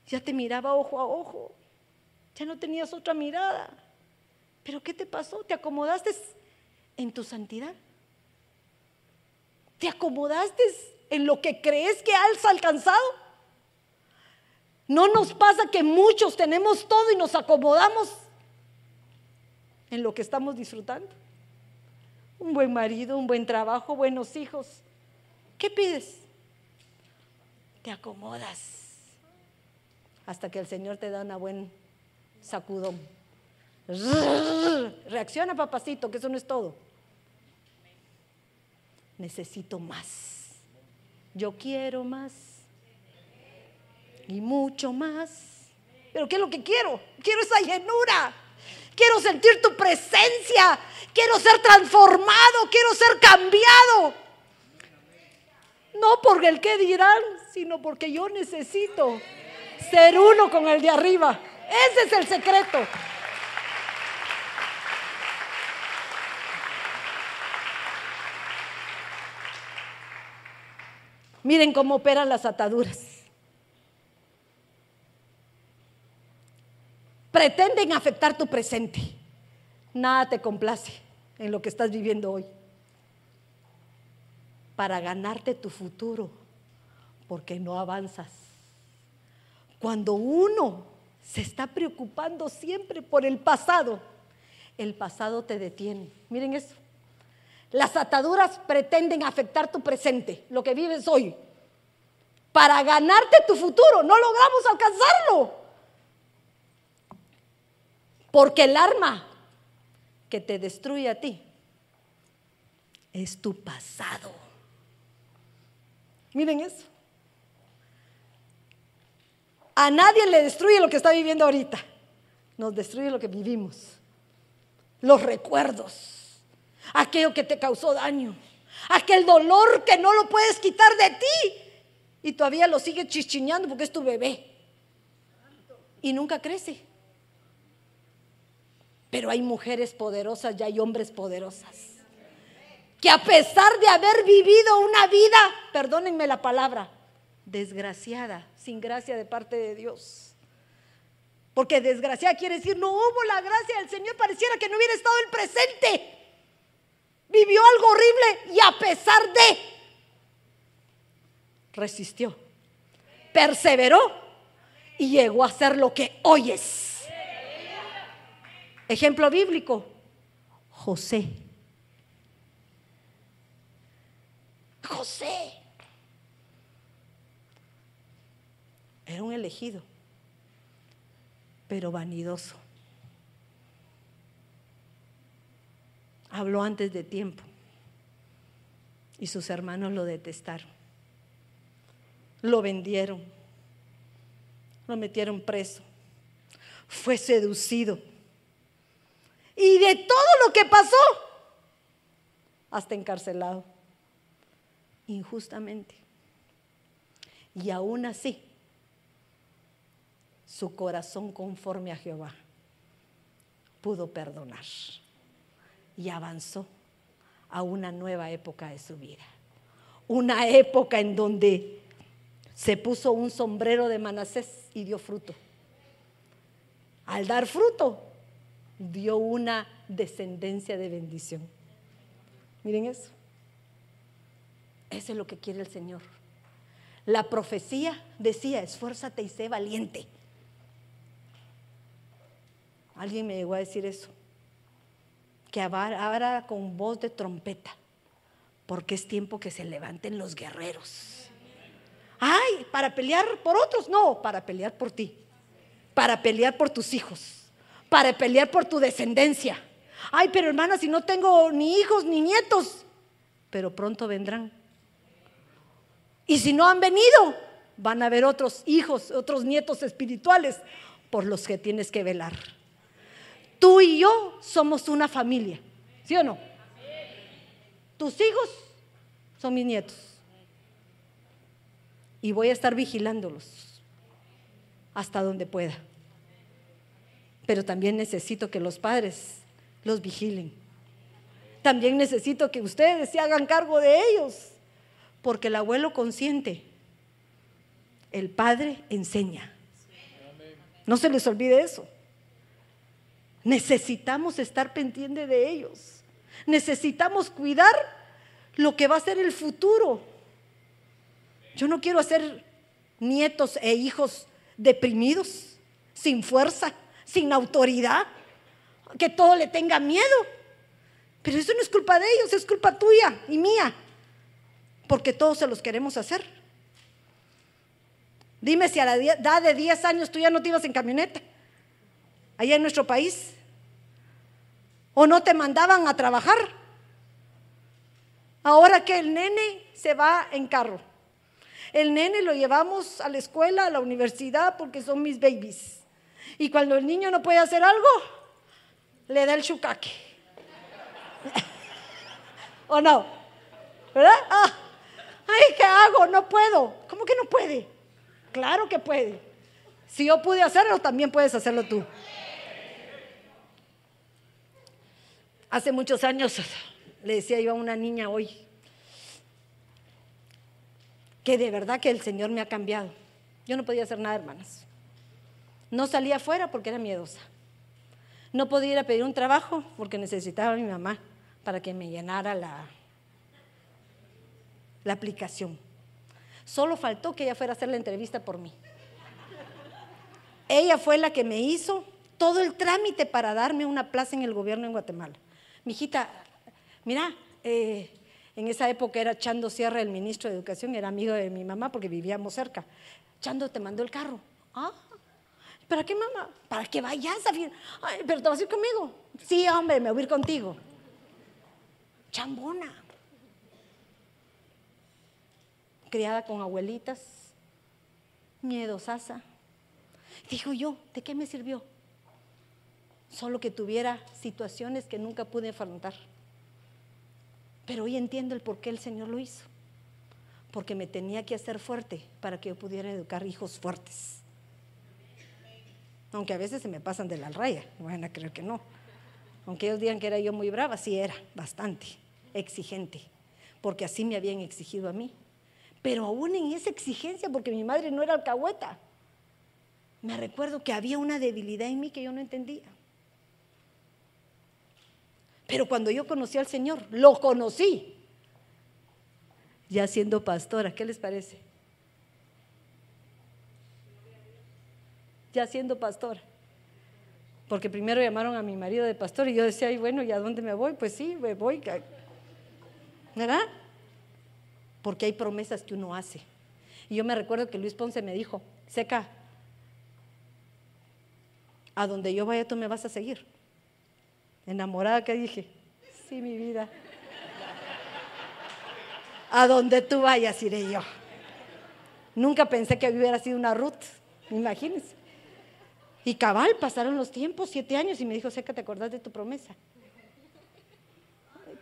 Ya te miraba ojo a ojo. Ya no tenías otra mirada. Pero ¿qué te pasó? ¿Te acomodaste en tu santidad? ¿Te acomodaste en lo que crees que has alcanzado? ¿No nos pasa que muchos tenemos todo y nos acomodamos en lo que estamos disfrutando? un buen marido, un buen trabajo, buenos hijos. ¿Qué pides? Te acomodas hasta que el Señor te da una buen sacudón. Reacciona, papacito, que eso no es todo. Necesito más. Yo quiero más. Y mucho más. Pero ¿qué es lo que quiero? Quiero esa llenura. Quiero sentir tu presencia. Quiero ser transformado. Quiero ser cambiado. No por el que dirán, sino porque yo necesito ser uno con el de arriba. Ese es el secreto. Miren cómo operan las ataduras. Pretenden afectar tu presente. Nada te complace en lo que estás viviendo hoy. Para ganarte tu futuro, porque no avanzas. Cuando uno se está preocupando siempre por el pasado, el pasado te detiene. Miren eso. Las ataduras pretenden afectar tu presente, lo que vives hoy, para ganarte tu futuro. No logramos alcanzarlo. Porque el arma que te destruye a ti es tu pasado. Miren eso. A nadie le destruye lo que está viviendo ahorita. Nos destruye lo que vivimos. Los recuerdos aquello que te causó daño, aquel dolor que no lo puedes quitar de ti y todavía lo sigues chichiñando porque es tu bebé y nunca crece. Pero hay mujeres poderosas y hay hombres poderosas que a pesar de haber vivido una vida, perdónenme la palabra, desgraciada, sin gracia de parte de Dios. Porque desgraciada quiere decir, no hubo la gracia del Señor, pareciera que no hubiera estado el presente vivió algo horrible y a pesar de, resistió, perseveró y llegó a ser lo que hoy es. Ejemplo bíblico, José. José. Era un elegido, pero vanidoso. habló antes de tiempo y sus hermanos lo detestaron. Lo vendieron, lo metieron preso, fue seducido. Y de todo lo que pasó, hasta encarcelado, injustamente. Y aún así, su corazón conforme a Jehová pudo perdonar y avanzó a una nueva época de su vida. Una época en donde se puso un sombrero de Manasés y dio fruto. Al dar fruto, dio una descendencia de bendición. Miren eso. Eso es lo que quiere el Señor. La profecía decía, esfuérzate y sé valiente. Alguien me llegó a decir eso que ahora con voz de trompeta, porque es tiempo que se levanten los guerreros. Ay, para pelear por otros, no, para pelear por ti, para pelear por tus hijos, para pelear por tu descendencia. Ay, pero hermana, si no tengo ni hijos ni nietos, pero pronto vendrán. Y si no han venido, van a haber otros hijos, otros nietos espirituales por los que tienes que velar. Tú y yo somos una familia, ¿sí o no? Tus hijos son mis nietos. Y voy a estar vigilándolos hasta donde pueda. Pero también necesito que los padres los vigilen. También necesito que ustedes se hagan cargo de ellos, porque el abuelo consiente, el padre enseña. No se les olvide eso. Necesitamos estar pendiente de ellos. Necesitamos cuidar lo que va a ser el futuro. Yo no quiero hacer nietos e hijos deprimidos, sin fuerza, sin autoridad, que todo le tenga miedo. Pero eso no es culpa de ellos, es culpa tuya y mía, porque todos se los queremos hacer. Dime si a la edad de 10 años tú ya no te ibas en camioneta allá en nuestro país? ¿O no te mandaban a trabajar? Ahora que el nene se va en carro. El nene lo llevamos a la escuela, a la universidad, porque son mis babies. Y cuando el niño no puede hacer algo, le da el chucaque. ¿O no? ¿Verdad? Ah, ay, ¿qué hago? No puedo. ¿Cómo que no puede? Claro que puede. Si yo pude hacerlo, también puedes hacerlo tú. Hace muchos años le decía yo a una niña hoy que de verdad que el Señor me ha cambiado. Yo no podía hacer nada, hermanas. No salía afuera porque era miedosa. No podía ir a pedir un trabajo porque necesitaba a mi mamá para que me llenara la, la aplicación. Solo faltó que ella fuera a hacer la entrevista por mí. Ella fue la que me hizo todo el trámite para darme una plaza en el gobierno en Guatemala. Mi hijita, mira, eh, en esa época era Chando Sierra, el ministro de Educación, era amigo de mi mamá porque vivíamos cerca. Chando te mandó el carro. Ah, ¿para qué mamá? Para que vayas a Ay, pero te vas a ir conmigo. Sí, hombre, me voy a ir contigo. Chambona. Criada con abuelitas, miedosasa. Dijo yo, ¿de qué me sirvió? Solo que tuviera situaciones que nunca pude afrontar. Pero hoy entiendo el por qué el Señor lo hizo. Porque me tenía que hacer fuerte para que yo pudiera educar hijos fuertes. Aunque a veces se me pasan de la raya, van a creer que no. Aunque ellos digan que era yo muy brava, sí era, bastante, exigente. Porque así me habían exigido a mí. Pero aún en esa exigencia, porque mi madre no era alcahueta, me recuerdo que había una debilidad en mí que yo no entendía. Pero cuando yo conocí al Señor, lo conocí, ya siendo pastora, ¿qué les parece? Ya siendo pastora. Porque primero llamaron a mi marido de pastor y yo decía, ay, bueno, ¿y a dónde me voy? Pues sí, me voy. ¿Verdad? Porque hay promesas que uno hace. Y yo me recuerdo que Luis Ponce me dijo, Seca, a donde yo vaya tú me vas a seguir. Enamorada que dije, sí, mi vida. A donde tú vayas iré yo. Nunca pensé que hubiera sido una Ruth, imagínense. Y cabal, pasaron los tiempos, siete años, y me dijo, Seca, ¿te acordás de tu promesa?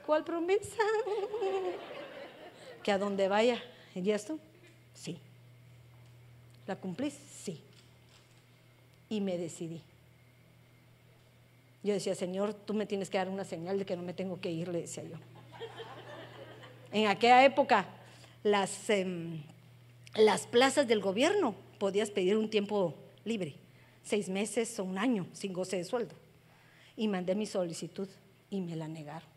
¿Cuál promesa? que a donde vaya, ¿irías tú? Sí. ¿La cumplís? Sí. Y me decidí. Yo decía, Señor, tú me tienes que dar una señal de que no me tengo que ir, le decía yo. En aquella época, las, em, las plazas del gobierno podías pedir un tiempo libre, seis meses o un año sin goce de sueldo. Y mandé mi solicitud y me la negaron.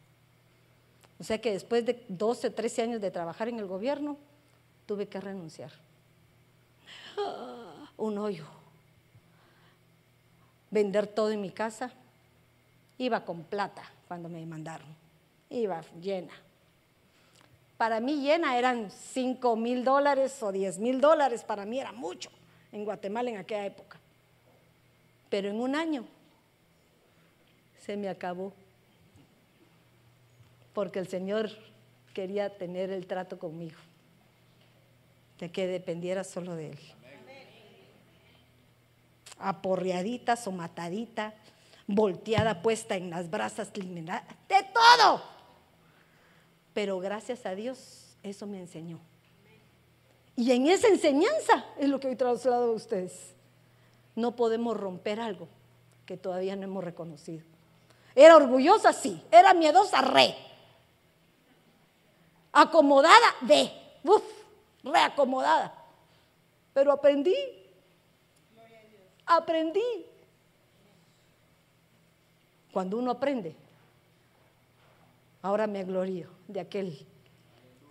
O sea que después de 12, 13 años de trabajar en el gobierno, tuve que renunciar. un hoyo. Vender todo en mi casa Iba con plata cuando me mandaron. Iba llena. Para mí llena eran 5 mil dólares o 10 mil dólares. Para mí era mucho en Guatemala en aquella época. Pero en un año se me acabó. Porque el Señor quería tener el trato conmigo. De que dependiera solo de Él. Aporreaditas o matadita volteada puesta en las brasas, de todo. Pero gracias a Dios, eso me enseñó. Y en esa enseñanza es lo que hoy traslado a ustedes. No podemos romper algo que todavía no hemos reconocido. Era orgullosa, sí. Era miedosa, re. Acomodada, de. Uf, reacomodada. Pero aprendí. Aprendí cuando uno aprende, ahora me glorío de aquel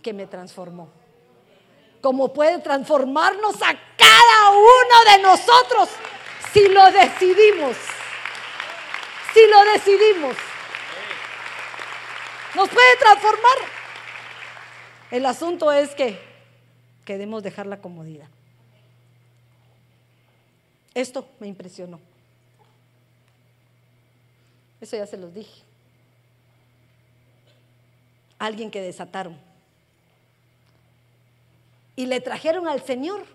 que me transformó. Como puede transformarnos a cada uno de nosotros si lo decidimos. Si lo decidimos. Nos puede transformar. El asunto es que queremos dejar la comodidad. Esto me impresionó. Eso ya se los dije. Alguien que desataron. Y le trajeron al Señor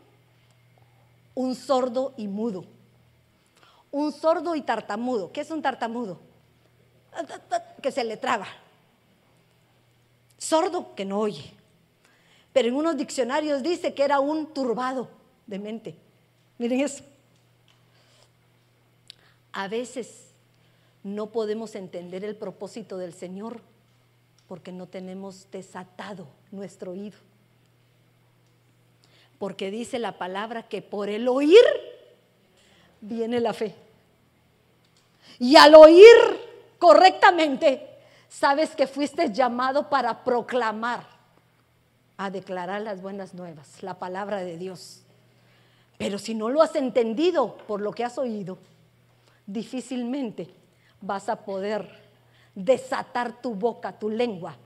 un sordo y mudo. Un sordo y tartamudo. ¿Qué es un tartamudo? Que se le traba. Sordo que no oye. Pero en unos diccionarios dice que era un turbado de mente. Miren eso. A veces no podemos entender el propósito del Señor porque no tenemos desatado nuestro oído. Porque dice la palabra que por el oír viene la fe. Y al oír correctamente, sabes que fuiste llamado para proclamar, a declarar las buenas nuevas, la palabra de Dios. Pero si no lo has entendido por lo que has oído, difícilmente vas a poder desatar tu boca, tu lengua,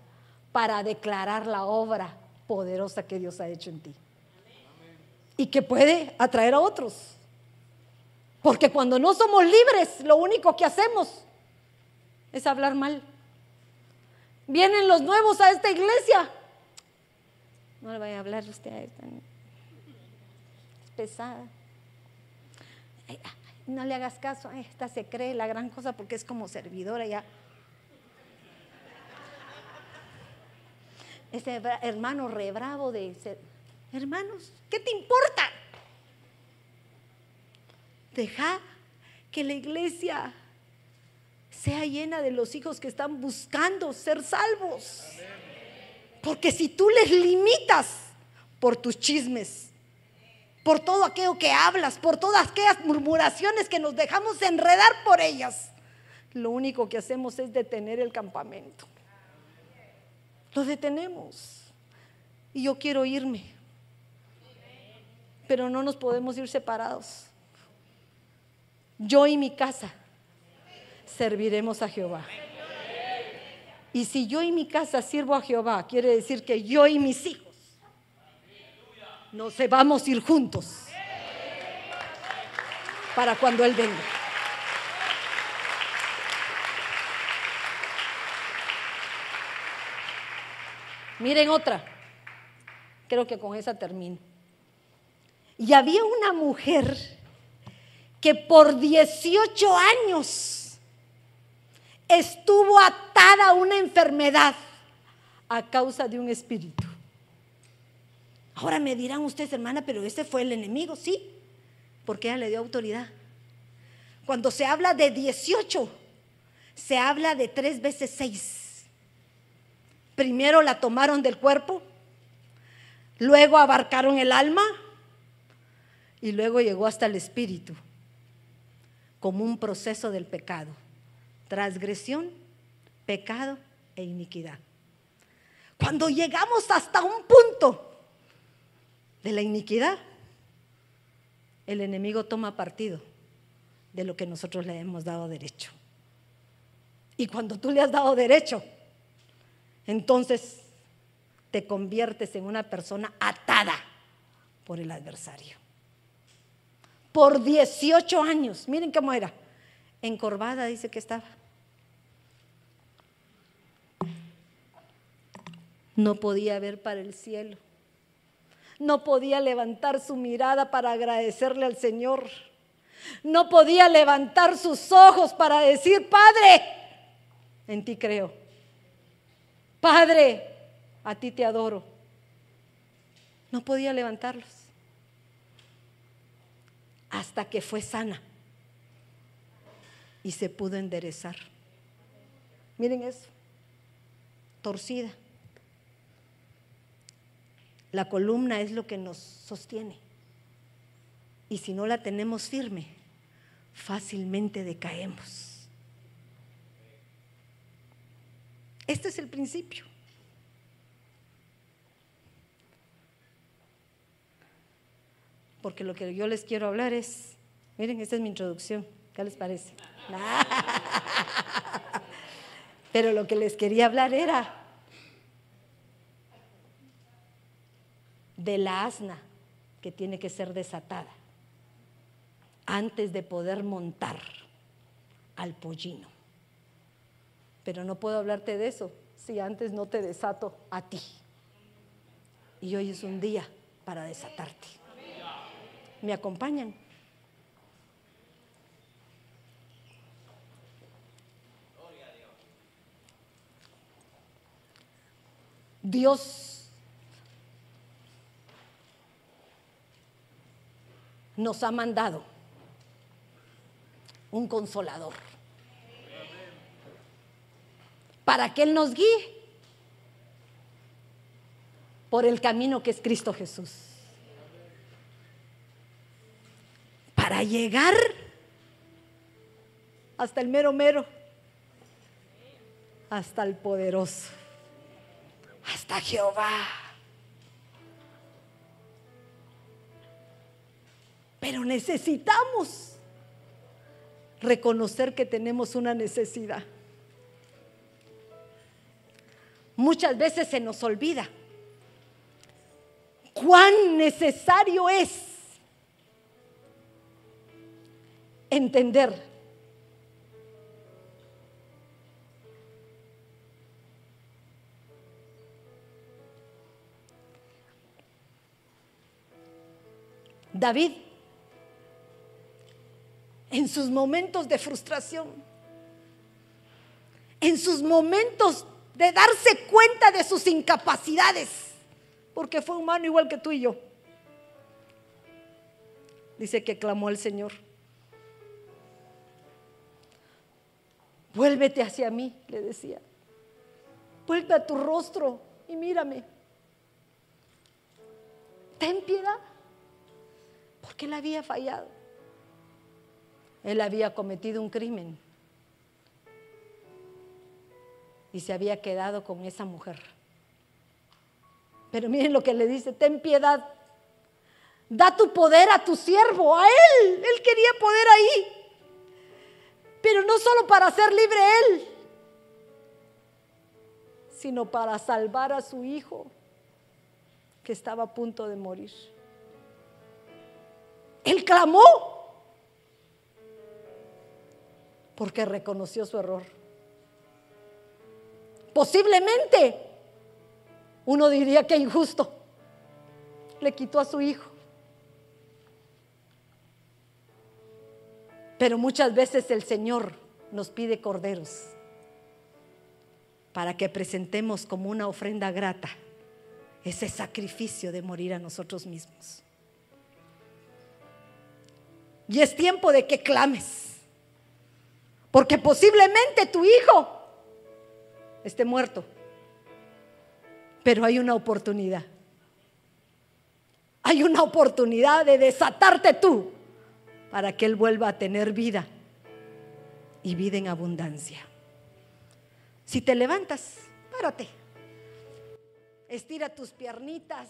para declarar la obra poderosa que Dios ha hecho en ti. Y que puede atraer a otros. Porque cuando no somos libres, lo único que hacemos es hablar mal. Vienen los nuevos a esta iglesia. No le vaya a hablar usted a esta. Es pesada. no le hagas caso, esta se cree la gran cosa porque es como servidora ya. Ese hermano rebravo de hermanos, ¿qué te importa? Deja que la iglesia sea llena de los hijos que están buscando ser salvos. Porque si tú les limitas por tus chismes, por todo aquello que hablas, por todas aquellas murmuraciones que nos dejamos enredar por ellas, lo único que hacemos es detener el campamento. Lo detenemos. Y yo quiero irme. Pero no nos podemos ir separados. Yo y mi casa serviremos a Jehová. Y si yo y mi casa sirvo a Jehová, quiere decir que yo y mis hijos nos vamos a ir juntos para cuando Él venga. Miren otra. Creo que con esa termino. Y había una mujer que por 18 años estuvo atada a una enfermedad a causa de un espíritu. Ahora me dirán ustedes, hermana, pero ese fue el enemigo, sí, porque ella le dio autoridad. Cuando se habla de 18, se habla de tres veces seis. Primero la tomaron del cuerpo, luego abarcaron el alma y luego llegó hasta el espíritu como un proceso del pecado. Transgresión, pecado e iniquidad. Cuando llegamos hasta un punto de la iniquidad, el enemigo toma partido de lo que nosotros le hemos dado derecho. Y cuando tú le has dado derecho, entonces te conviertes en una persona atada por el adversario por 18 años. Miren cómo era. Encorvada dice que estaba. No podía ver para el cielo. No podía levantar su mirada para agradecerle al Señor. No podía levantar sus ojos para decir, Padre, en ti creo. Padre, a ti te adoro. No podía levantarlos hasta que fue sana y se pudo enderezar. Miren eso, torcida. La columna es lo que nos sostiene. Y si no la tenemos firme, fácilmente decaemos. Este es el principio. Porque lo que yo les quiero hablar es, miren, esta es mi introducción, ¿qué les parece? Pero lo que les quería hablar era de la asna que tiene que ser desatada antes de poder montar al pollino. Pero no puedo hablarte de eso si antes no te desato a ti. Y hoy es un día para desatarte. ¿Me acompañan? Dios nos ha mandado un consolador para que Él nos guíe por el camino que es Cristo Jesús. Llegar hasta el mero mero, hasta el poderoso, hasta Jehová. Pero necesitamos reconocer que tenemos una necesidad. Muchas veces se nos olvida cuán necesario es entender David, en sus momentos de frustración, en sus momentos de darse cuenta de sus incapacidades, porque fue humano igual que tú y yo. Dice que clamó al Señor. Vuélvete hacia mí, le decía. Vuelve a tu rostro y mírame. Ten piedad, porque él había fallado. Él había cometido un crimen y se había quedado con esa mujer. Pero miren lo que le dice, ten piedad, da tu poder a tu siervo, a él, él quería poder ahí, pero no solo para ser libre él, sino para salvar a su hijo que estaba a punto de morir. Él clamó porque reconoció su error. Posiblemente uno diría que injusto. Le quitó a su hijo. Pero muchas veces el Señor nos pide corderos para que presentemos como una ofrenda grata ese sacrificio de morir a nosotros mismos. Y es tiempo de que clames, porque posiblemente tu hijo esté muerto. Pero hay una oportunidad. Hay una oportunidad de desatarte tú para que Él vuelva a tener vida y vida en abundancia. Si te levantas, párate. Estira tus piernitas.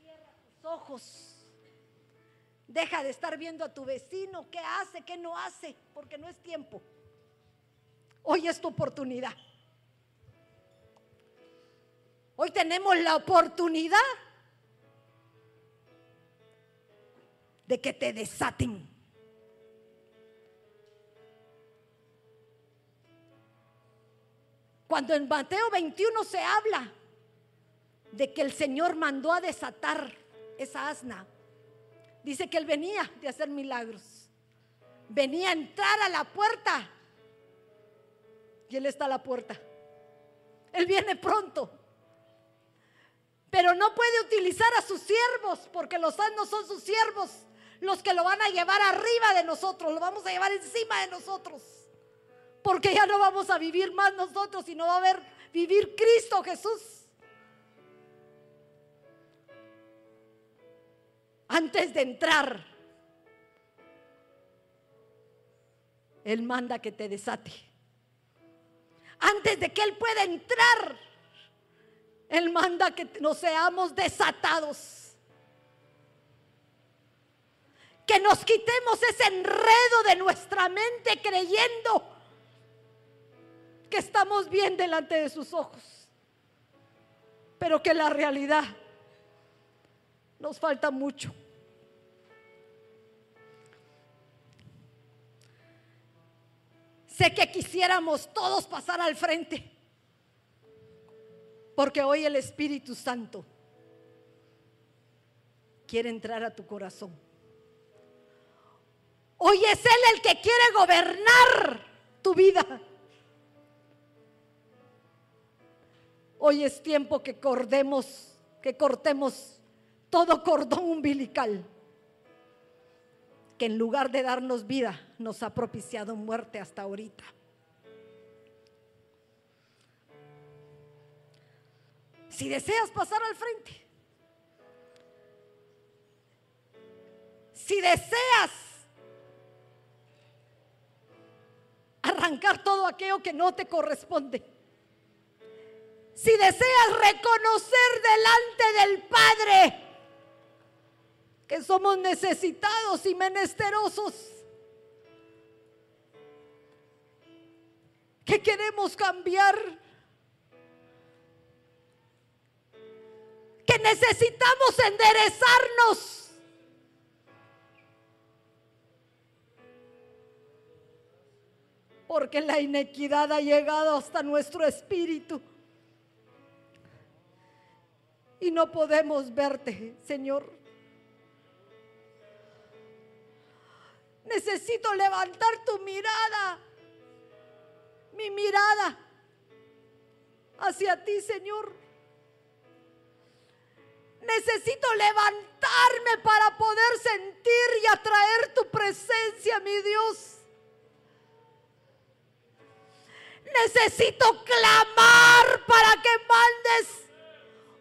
Cierra tus ojos. Deja de estar viendo a tu vecino qué hace, qué no hace, porque no es tiempo. Hoy es tu oportunidad. Hoy tenemos la oportunidad de que te desaten. Cuando en Mateo 21 se habla de que el Señor mandó a desatar esa asna, dice que Él venía de hacer milagros. Venía a entrar a la puerta y Él está a la puerta. Él viene pronto. Pero no puede utilizar a sus siervos, porque los santos son sus siervos, los que lo van a llevar arriba de nosotros, lo vamos a llevar encima de nosotros. Porque ya no vamos a vivir más nosotros, sino va a haber vivir Cristo Jesús. Antes de entrar, Él manda que te desate antes de que Él pueda entrar, Él manda que nos seamos desatados. Que nos quitemos ese enredo de nuestra mente creyendo que estamos bien delante de sus ojos. Pero que la realidad nos falta mucho. Sé que quisiéramos todos pasar al frente, porque hoy el Espíritu Santo quiere entrar a tu corazón. Hoy es Él el que quiere gobernar tu vida. Hoy es tiempo que cordemos, que cortemos todo cordón umbilical que en lugar de darnos vida, nos ha propiciado muerte hasta ahorita. Si deseas pasar al frente, Si deseas arrancar todo aquello que no te corresponde, si deseas reconocer delante del Padre que somos necesitados y menesterosos, que queremos cambiar, que necesitamos enderezarnos. Porque la inequidad ha llegado hasta nuestro espíritu. Y no podemos verte, Señor. Necesito levantar tu mirada mi mirada hacia ti, Señor. Necesito levantarme para poder sentir y atraer tu presencia, mi Dios. Necesito clamar para que mandes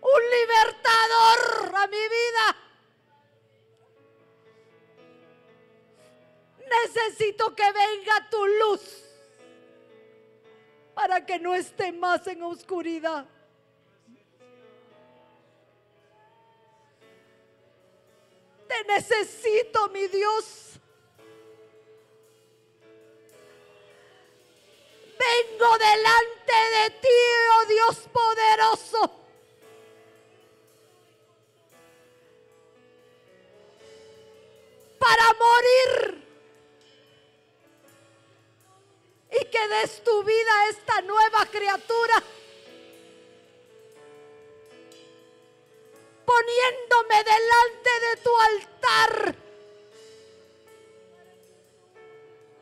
un libertador a mi vida. Necesito que venga tu luz para que no esté más en oscuridad. Te necesito, mi Dios. Vengo delante de ti, oh Dios poderoso. Para morir y que des tu vida a esta nueva criatura. Poniéndome delante de tu altar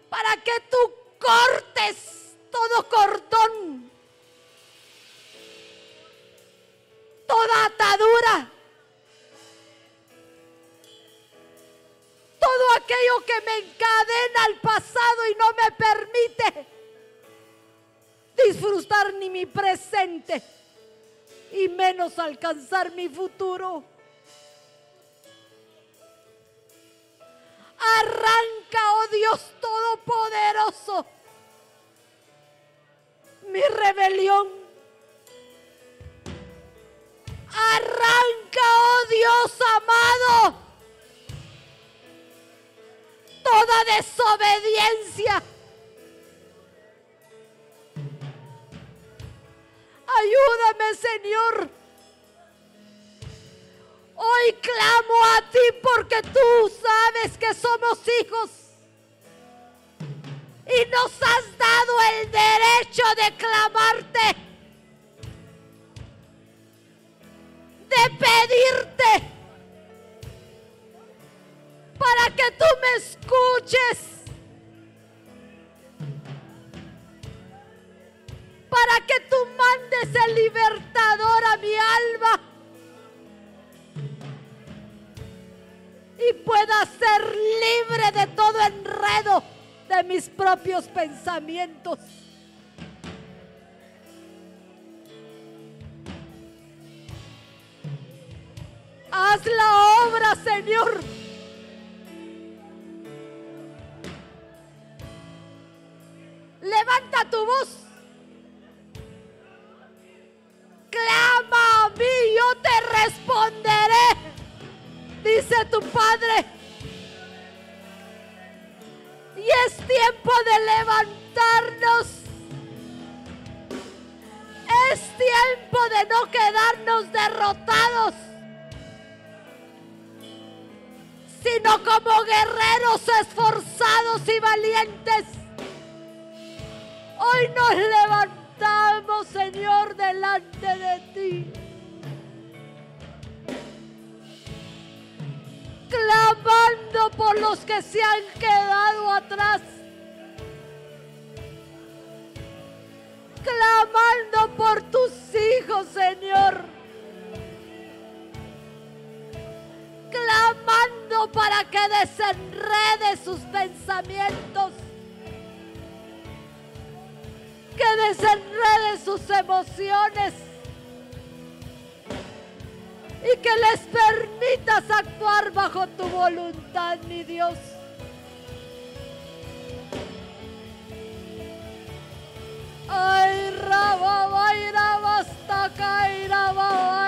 para que tú cortes todo cordón, toda atadura. todo aquello que me encadena al pasado y no me permite disfrutar ni mi presente y menos alcanzar mi futuro. Arranca, oh Dios Todopoderoso, mi rebelión. Arranca, oh Dios amado toda desobediencia. Ayúdame, Señor. Hoy clamo a ti porque tú sabes que somos hijos. Y nos has dado el derecho de clamarte. De pedirte para que tú me escuches. Para que tú mandes el libertador a mi alma. Y pueda ser libre de todo enredo de mis propios pensamientos. Haz la obra, Señor. Levanta tu voz. Clama a mí, yo te responderé, dice tu Padre. Y es tiempo de levantarnos. Es tiempo de no quedarnos derrotados, sino como guerreros esforzados y valientes Hoy nos levantamos, Señor, delante de ti. Los que se han quedado atrás. Clamando por tus hijos, Señor. Clamando para que desenrede sus pensamientos que desenrede sus emociones y que les permitas actuar bajo tu voluntad, mi Dios. Ay, raba, basta, caira, baira.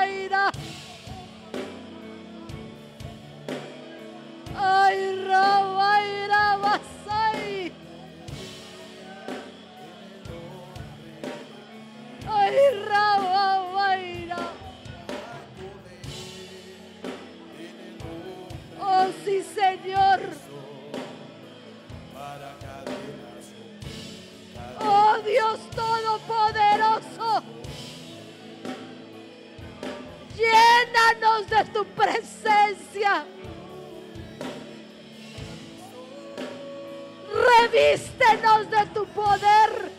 Todopoderoso, llénanos de tu presencia. Revístenos de tu poder.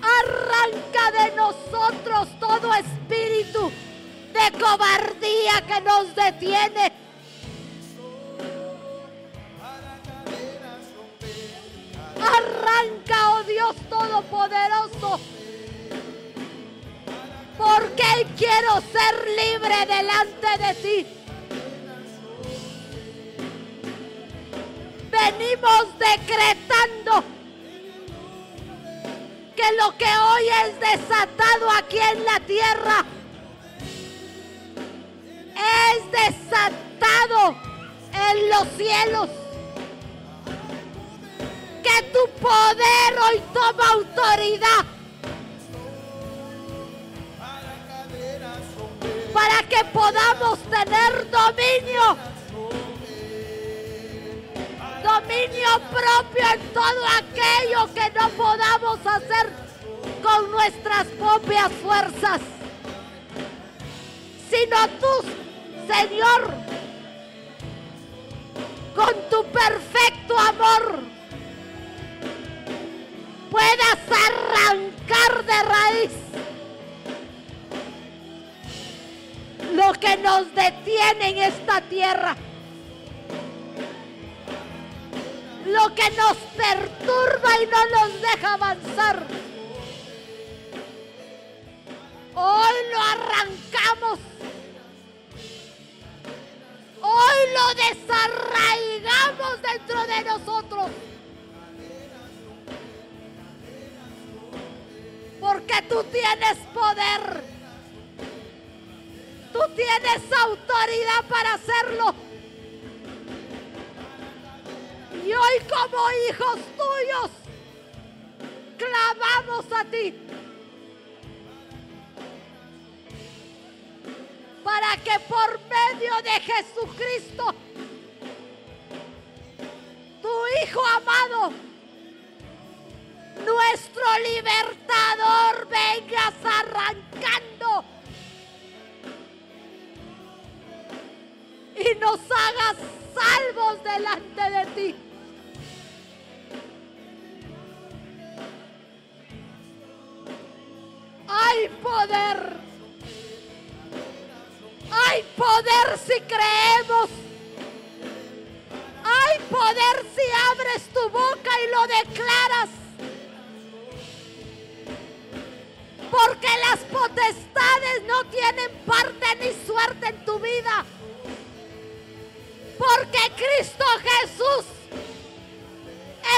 Arranca de nosotros todo espíritu de cobardía que nos detiene. Todopoderoso. Porque quiero ser libre delante de ti. Venimos decretando que lo que hoy es desatado aquí en la tierra es desatado en los cielos que tu poder hoy toma autoridad. Para que podamos tener dominio, dominio propio en todo aquello que no podamos hacer con nuestras propias fuerzas, sino tú, Señor, con tu perfecto amor puedas arrancar de raíz lo que nos detiene en esta tierra, lo que nos perturba y no nos deja avanzar. Hoy lo arrancamos. Hoy lo desarraigamos dentro de nosotros. Tú tienes poder. Tú tienes autoridad para hacerlo. Y hoy como hijos tuyos, clamamos a ti. Para que por medio de Jesucristo, tu Hijo amado, nuestro libertador, vengas arrancando y nos hagas salvos delante de ti. Hay poder. Hay poder si creemos. Hay poder si abres tu boca y lo declaras. Porque las potestades no tienen parte ni suerte en tu vida. Porque Cristo Jesús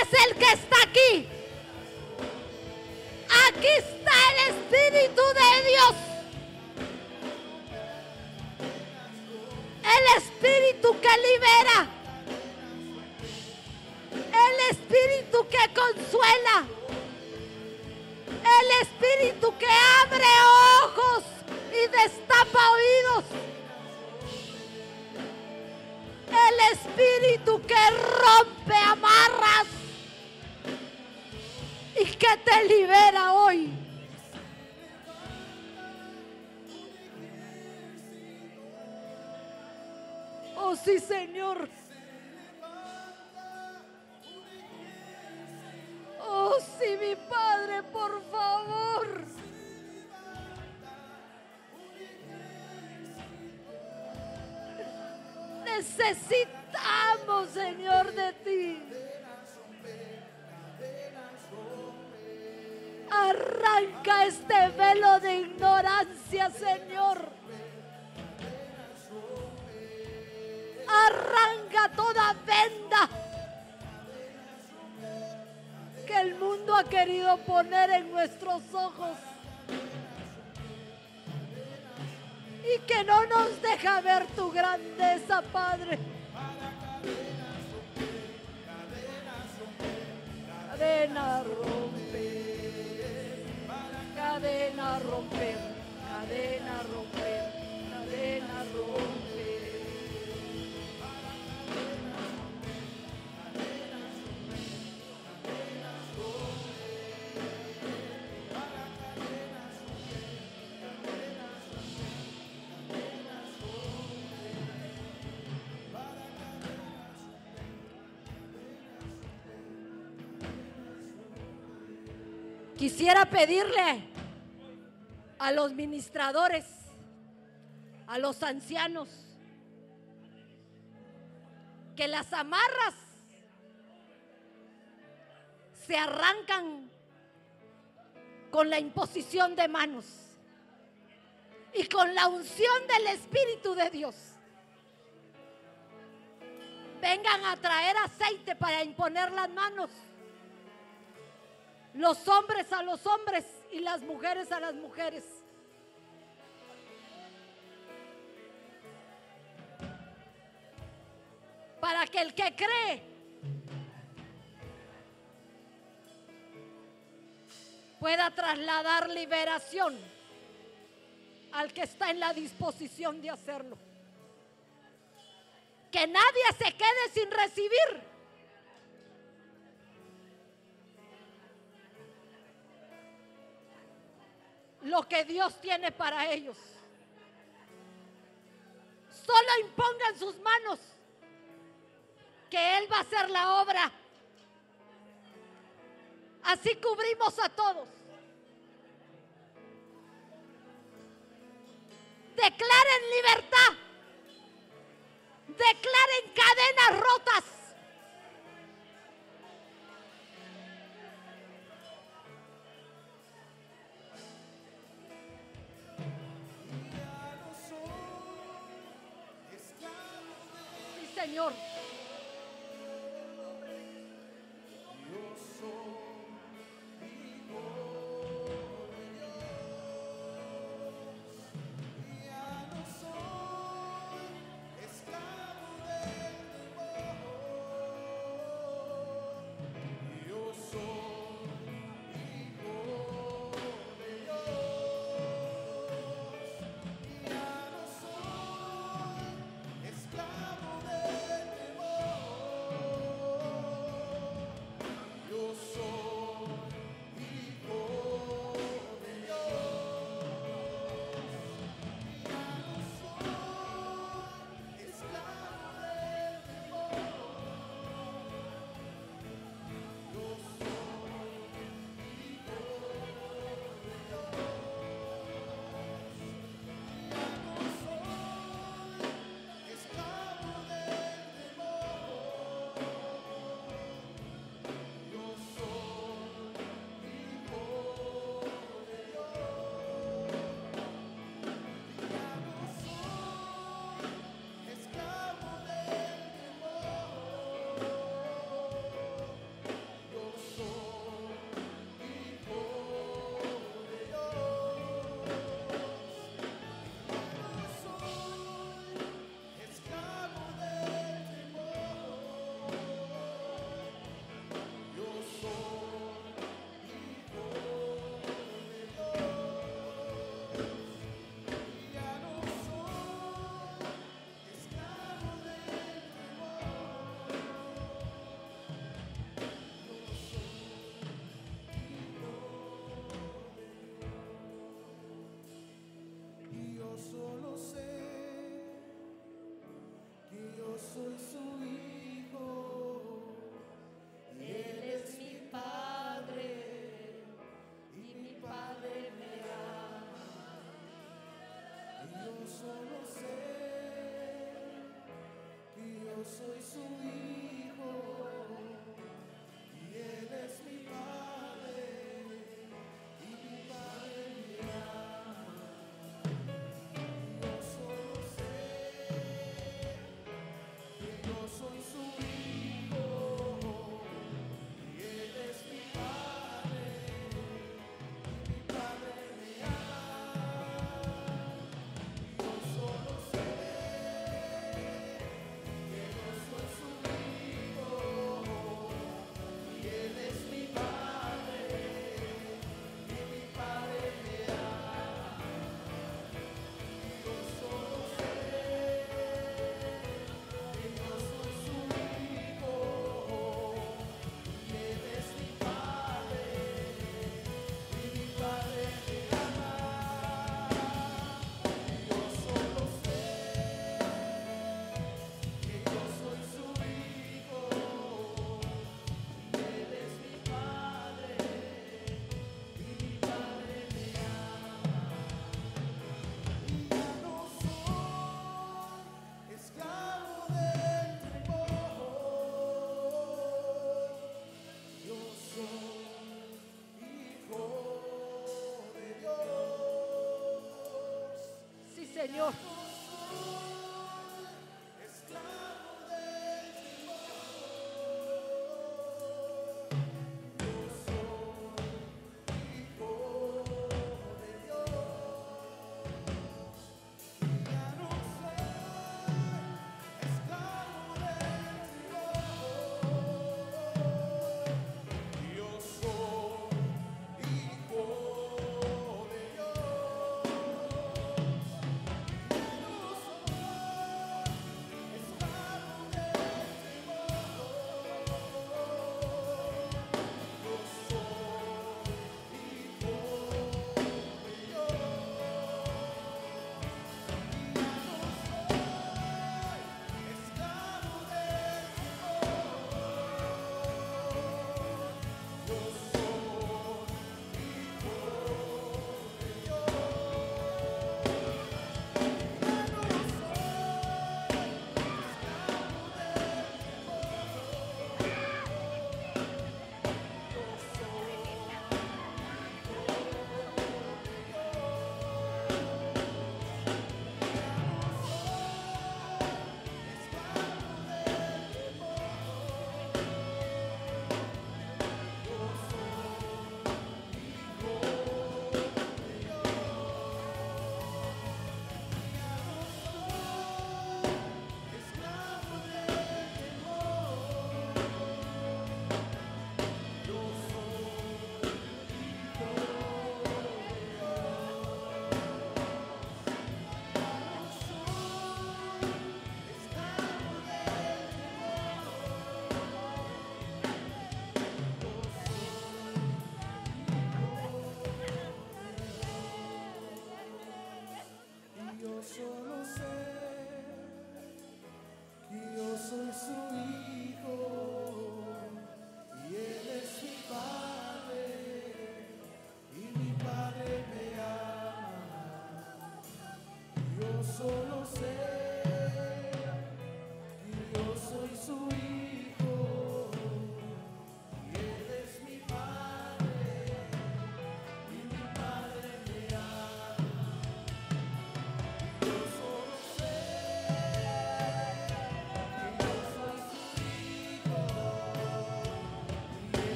es el que está aquí. Aquí está el Espíritu de Dios. El Espíritu que libera. El Espíritu que consuela. El Espíritu que abre ojos y destapa oídos. El Espíritu que rompe amarras y que te libera hoy. Oh sí, Señor. Oh sí, mi Padre, por favor. Necesitamos, Señor, de ti. Arranca este velo de ignorancia, Señor. Arranca toda venda que el mundo ha querido poner en nuestros ojos. Y que no nos deja ver tu grandeza, Padre. Cadena romper, cadena romper, cadena romper, cadena romper. Quisiera pedirle a los ministradores, a los ancianos, que las amarras se arrancan con la imposición de manos y con la unción del Espíritu de Dios. Vengan a traer aceite para imponer las manos los hombres a los hombres y las mujeres a las mujeres. Para que el que cree pueda trasladar liberación al que está en la disposición de hacerlo. Que nadie se quede sin recibir. Lo que Dios tiene para ellos. Solo impongan sus manos, que Él va a hacer la obra. Así cubrimos a todos. Declaren libertad. Declaren cadenas rotas. Señor. Señor.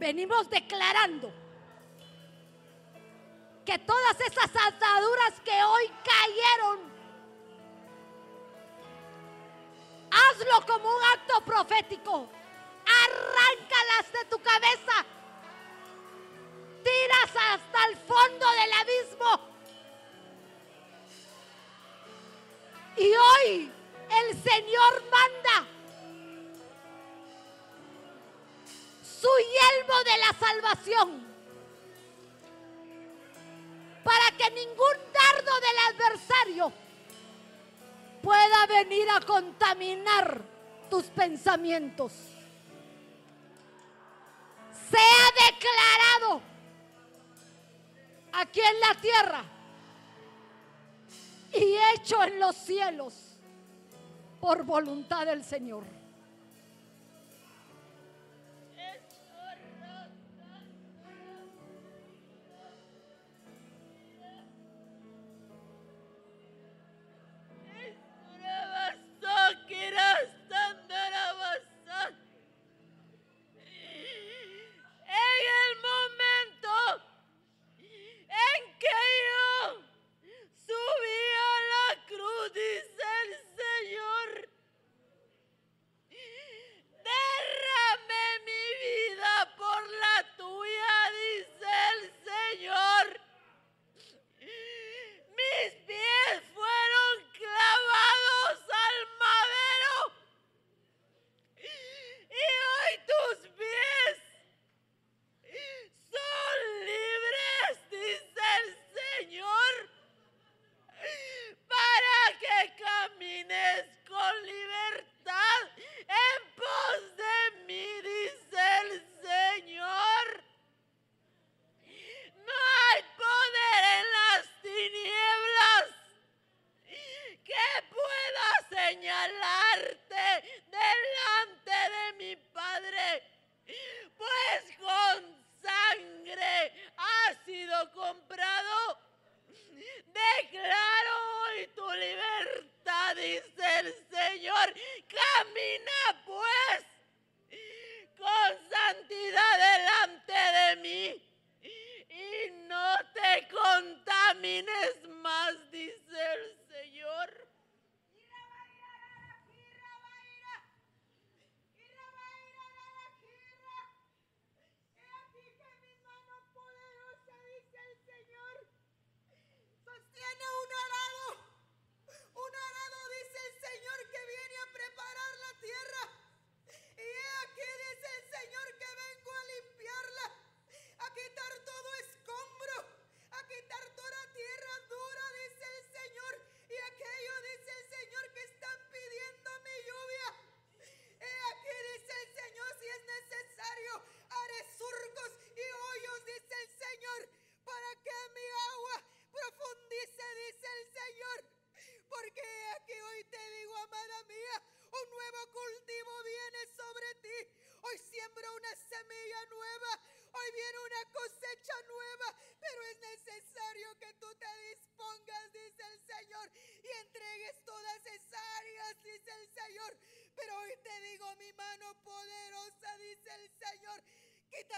venimos declarando que todas esas ataduras que hoy cayeron, hazlo como un acto profético. Arráncalas de tu cabeza contaminar tus pensamientos. Sea declarado aquí en la tierra y hecho en los cielos por voluntad del Señor.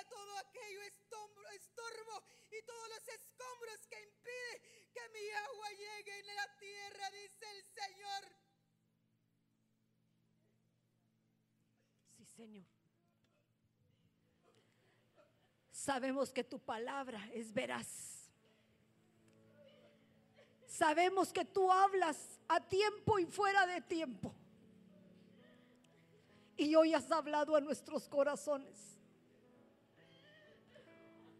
todo aquello estombo, estorbo y todos los escombros que impide que mi agua llegue en la tierra, dice el Señor. Sí, Señor. Sabemos que tu palabra es veraz. Sabemos que tú hablas a tiempo y fuera de tiempo. Y hoy has hablado a nuestros corazones.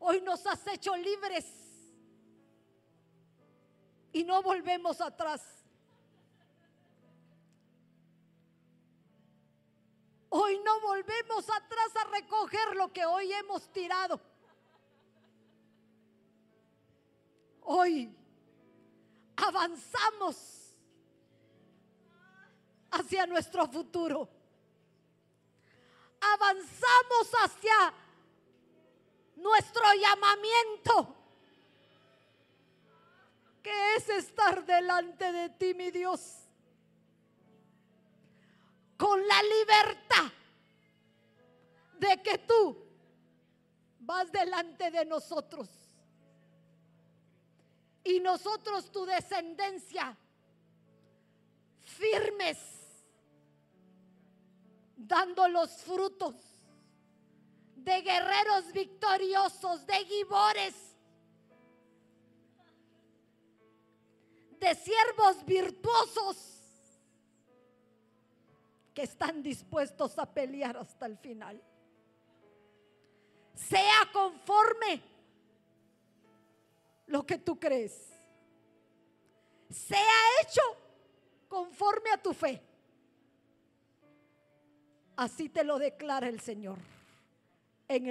Hoy nos has hecho libres. Y no volvemos atrás. Hoy no volvemos atrás a recoger lo que hoy hemos tirado. Hoy avanzamos hacia nuestro futuro. Avanzamos hacia nuestro llamamiento, que es estar delante de ti, mi Dios, con la libertad de que tú vas delante de nosotros. Y nosotros tu descendencia firmes dando los frutos de guerreros victoriosos, de gibores, de siervos virtuosos que están dispuestos a pelear hasta el final. Sea conforme lo que tú crees. Sea hecho conforme a tu fe. Así te lo declara el Señor. En el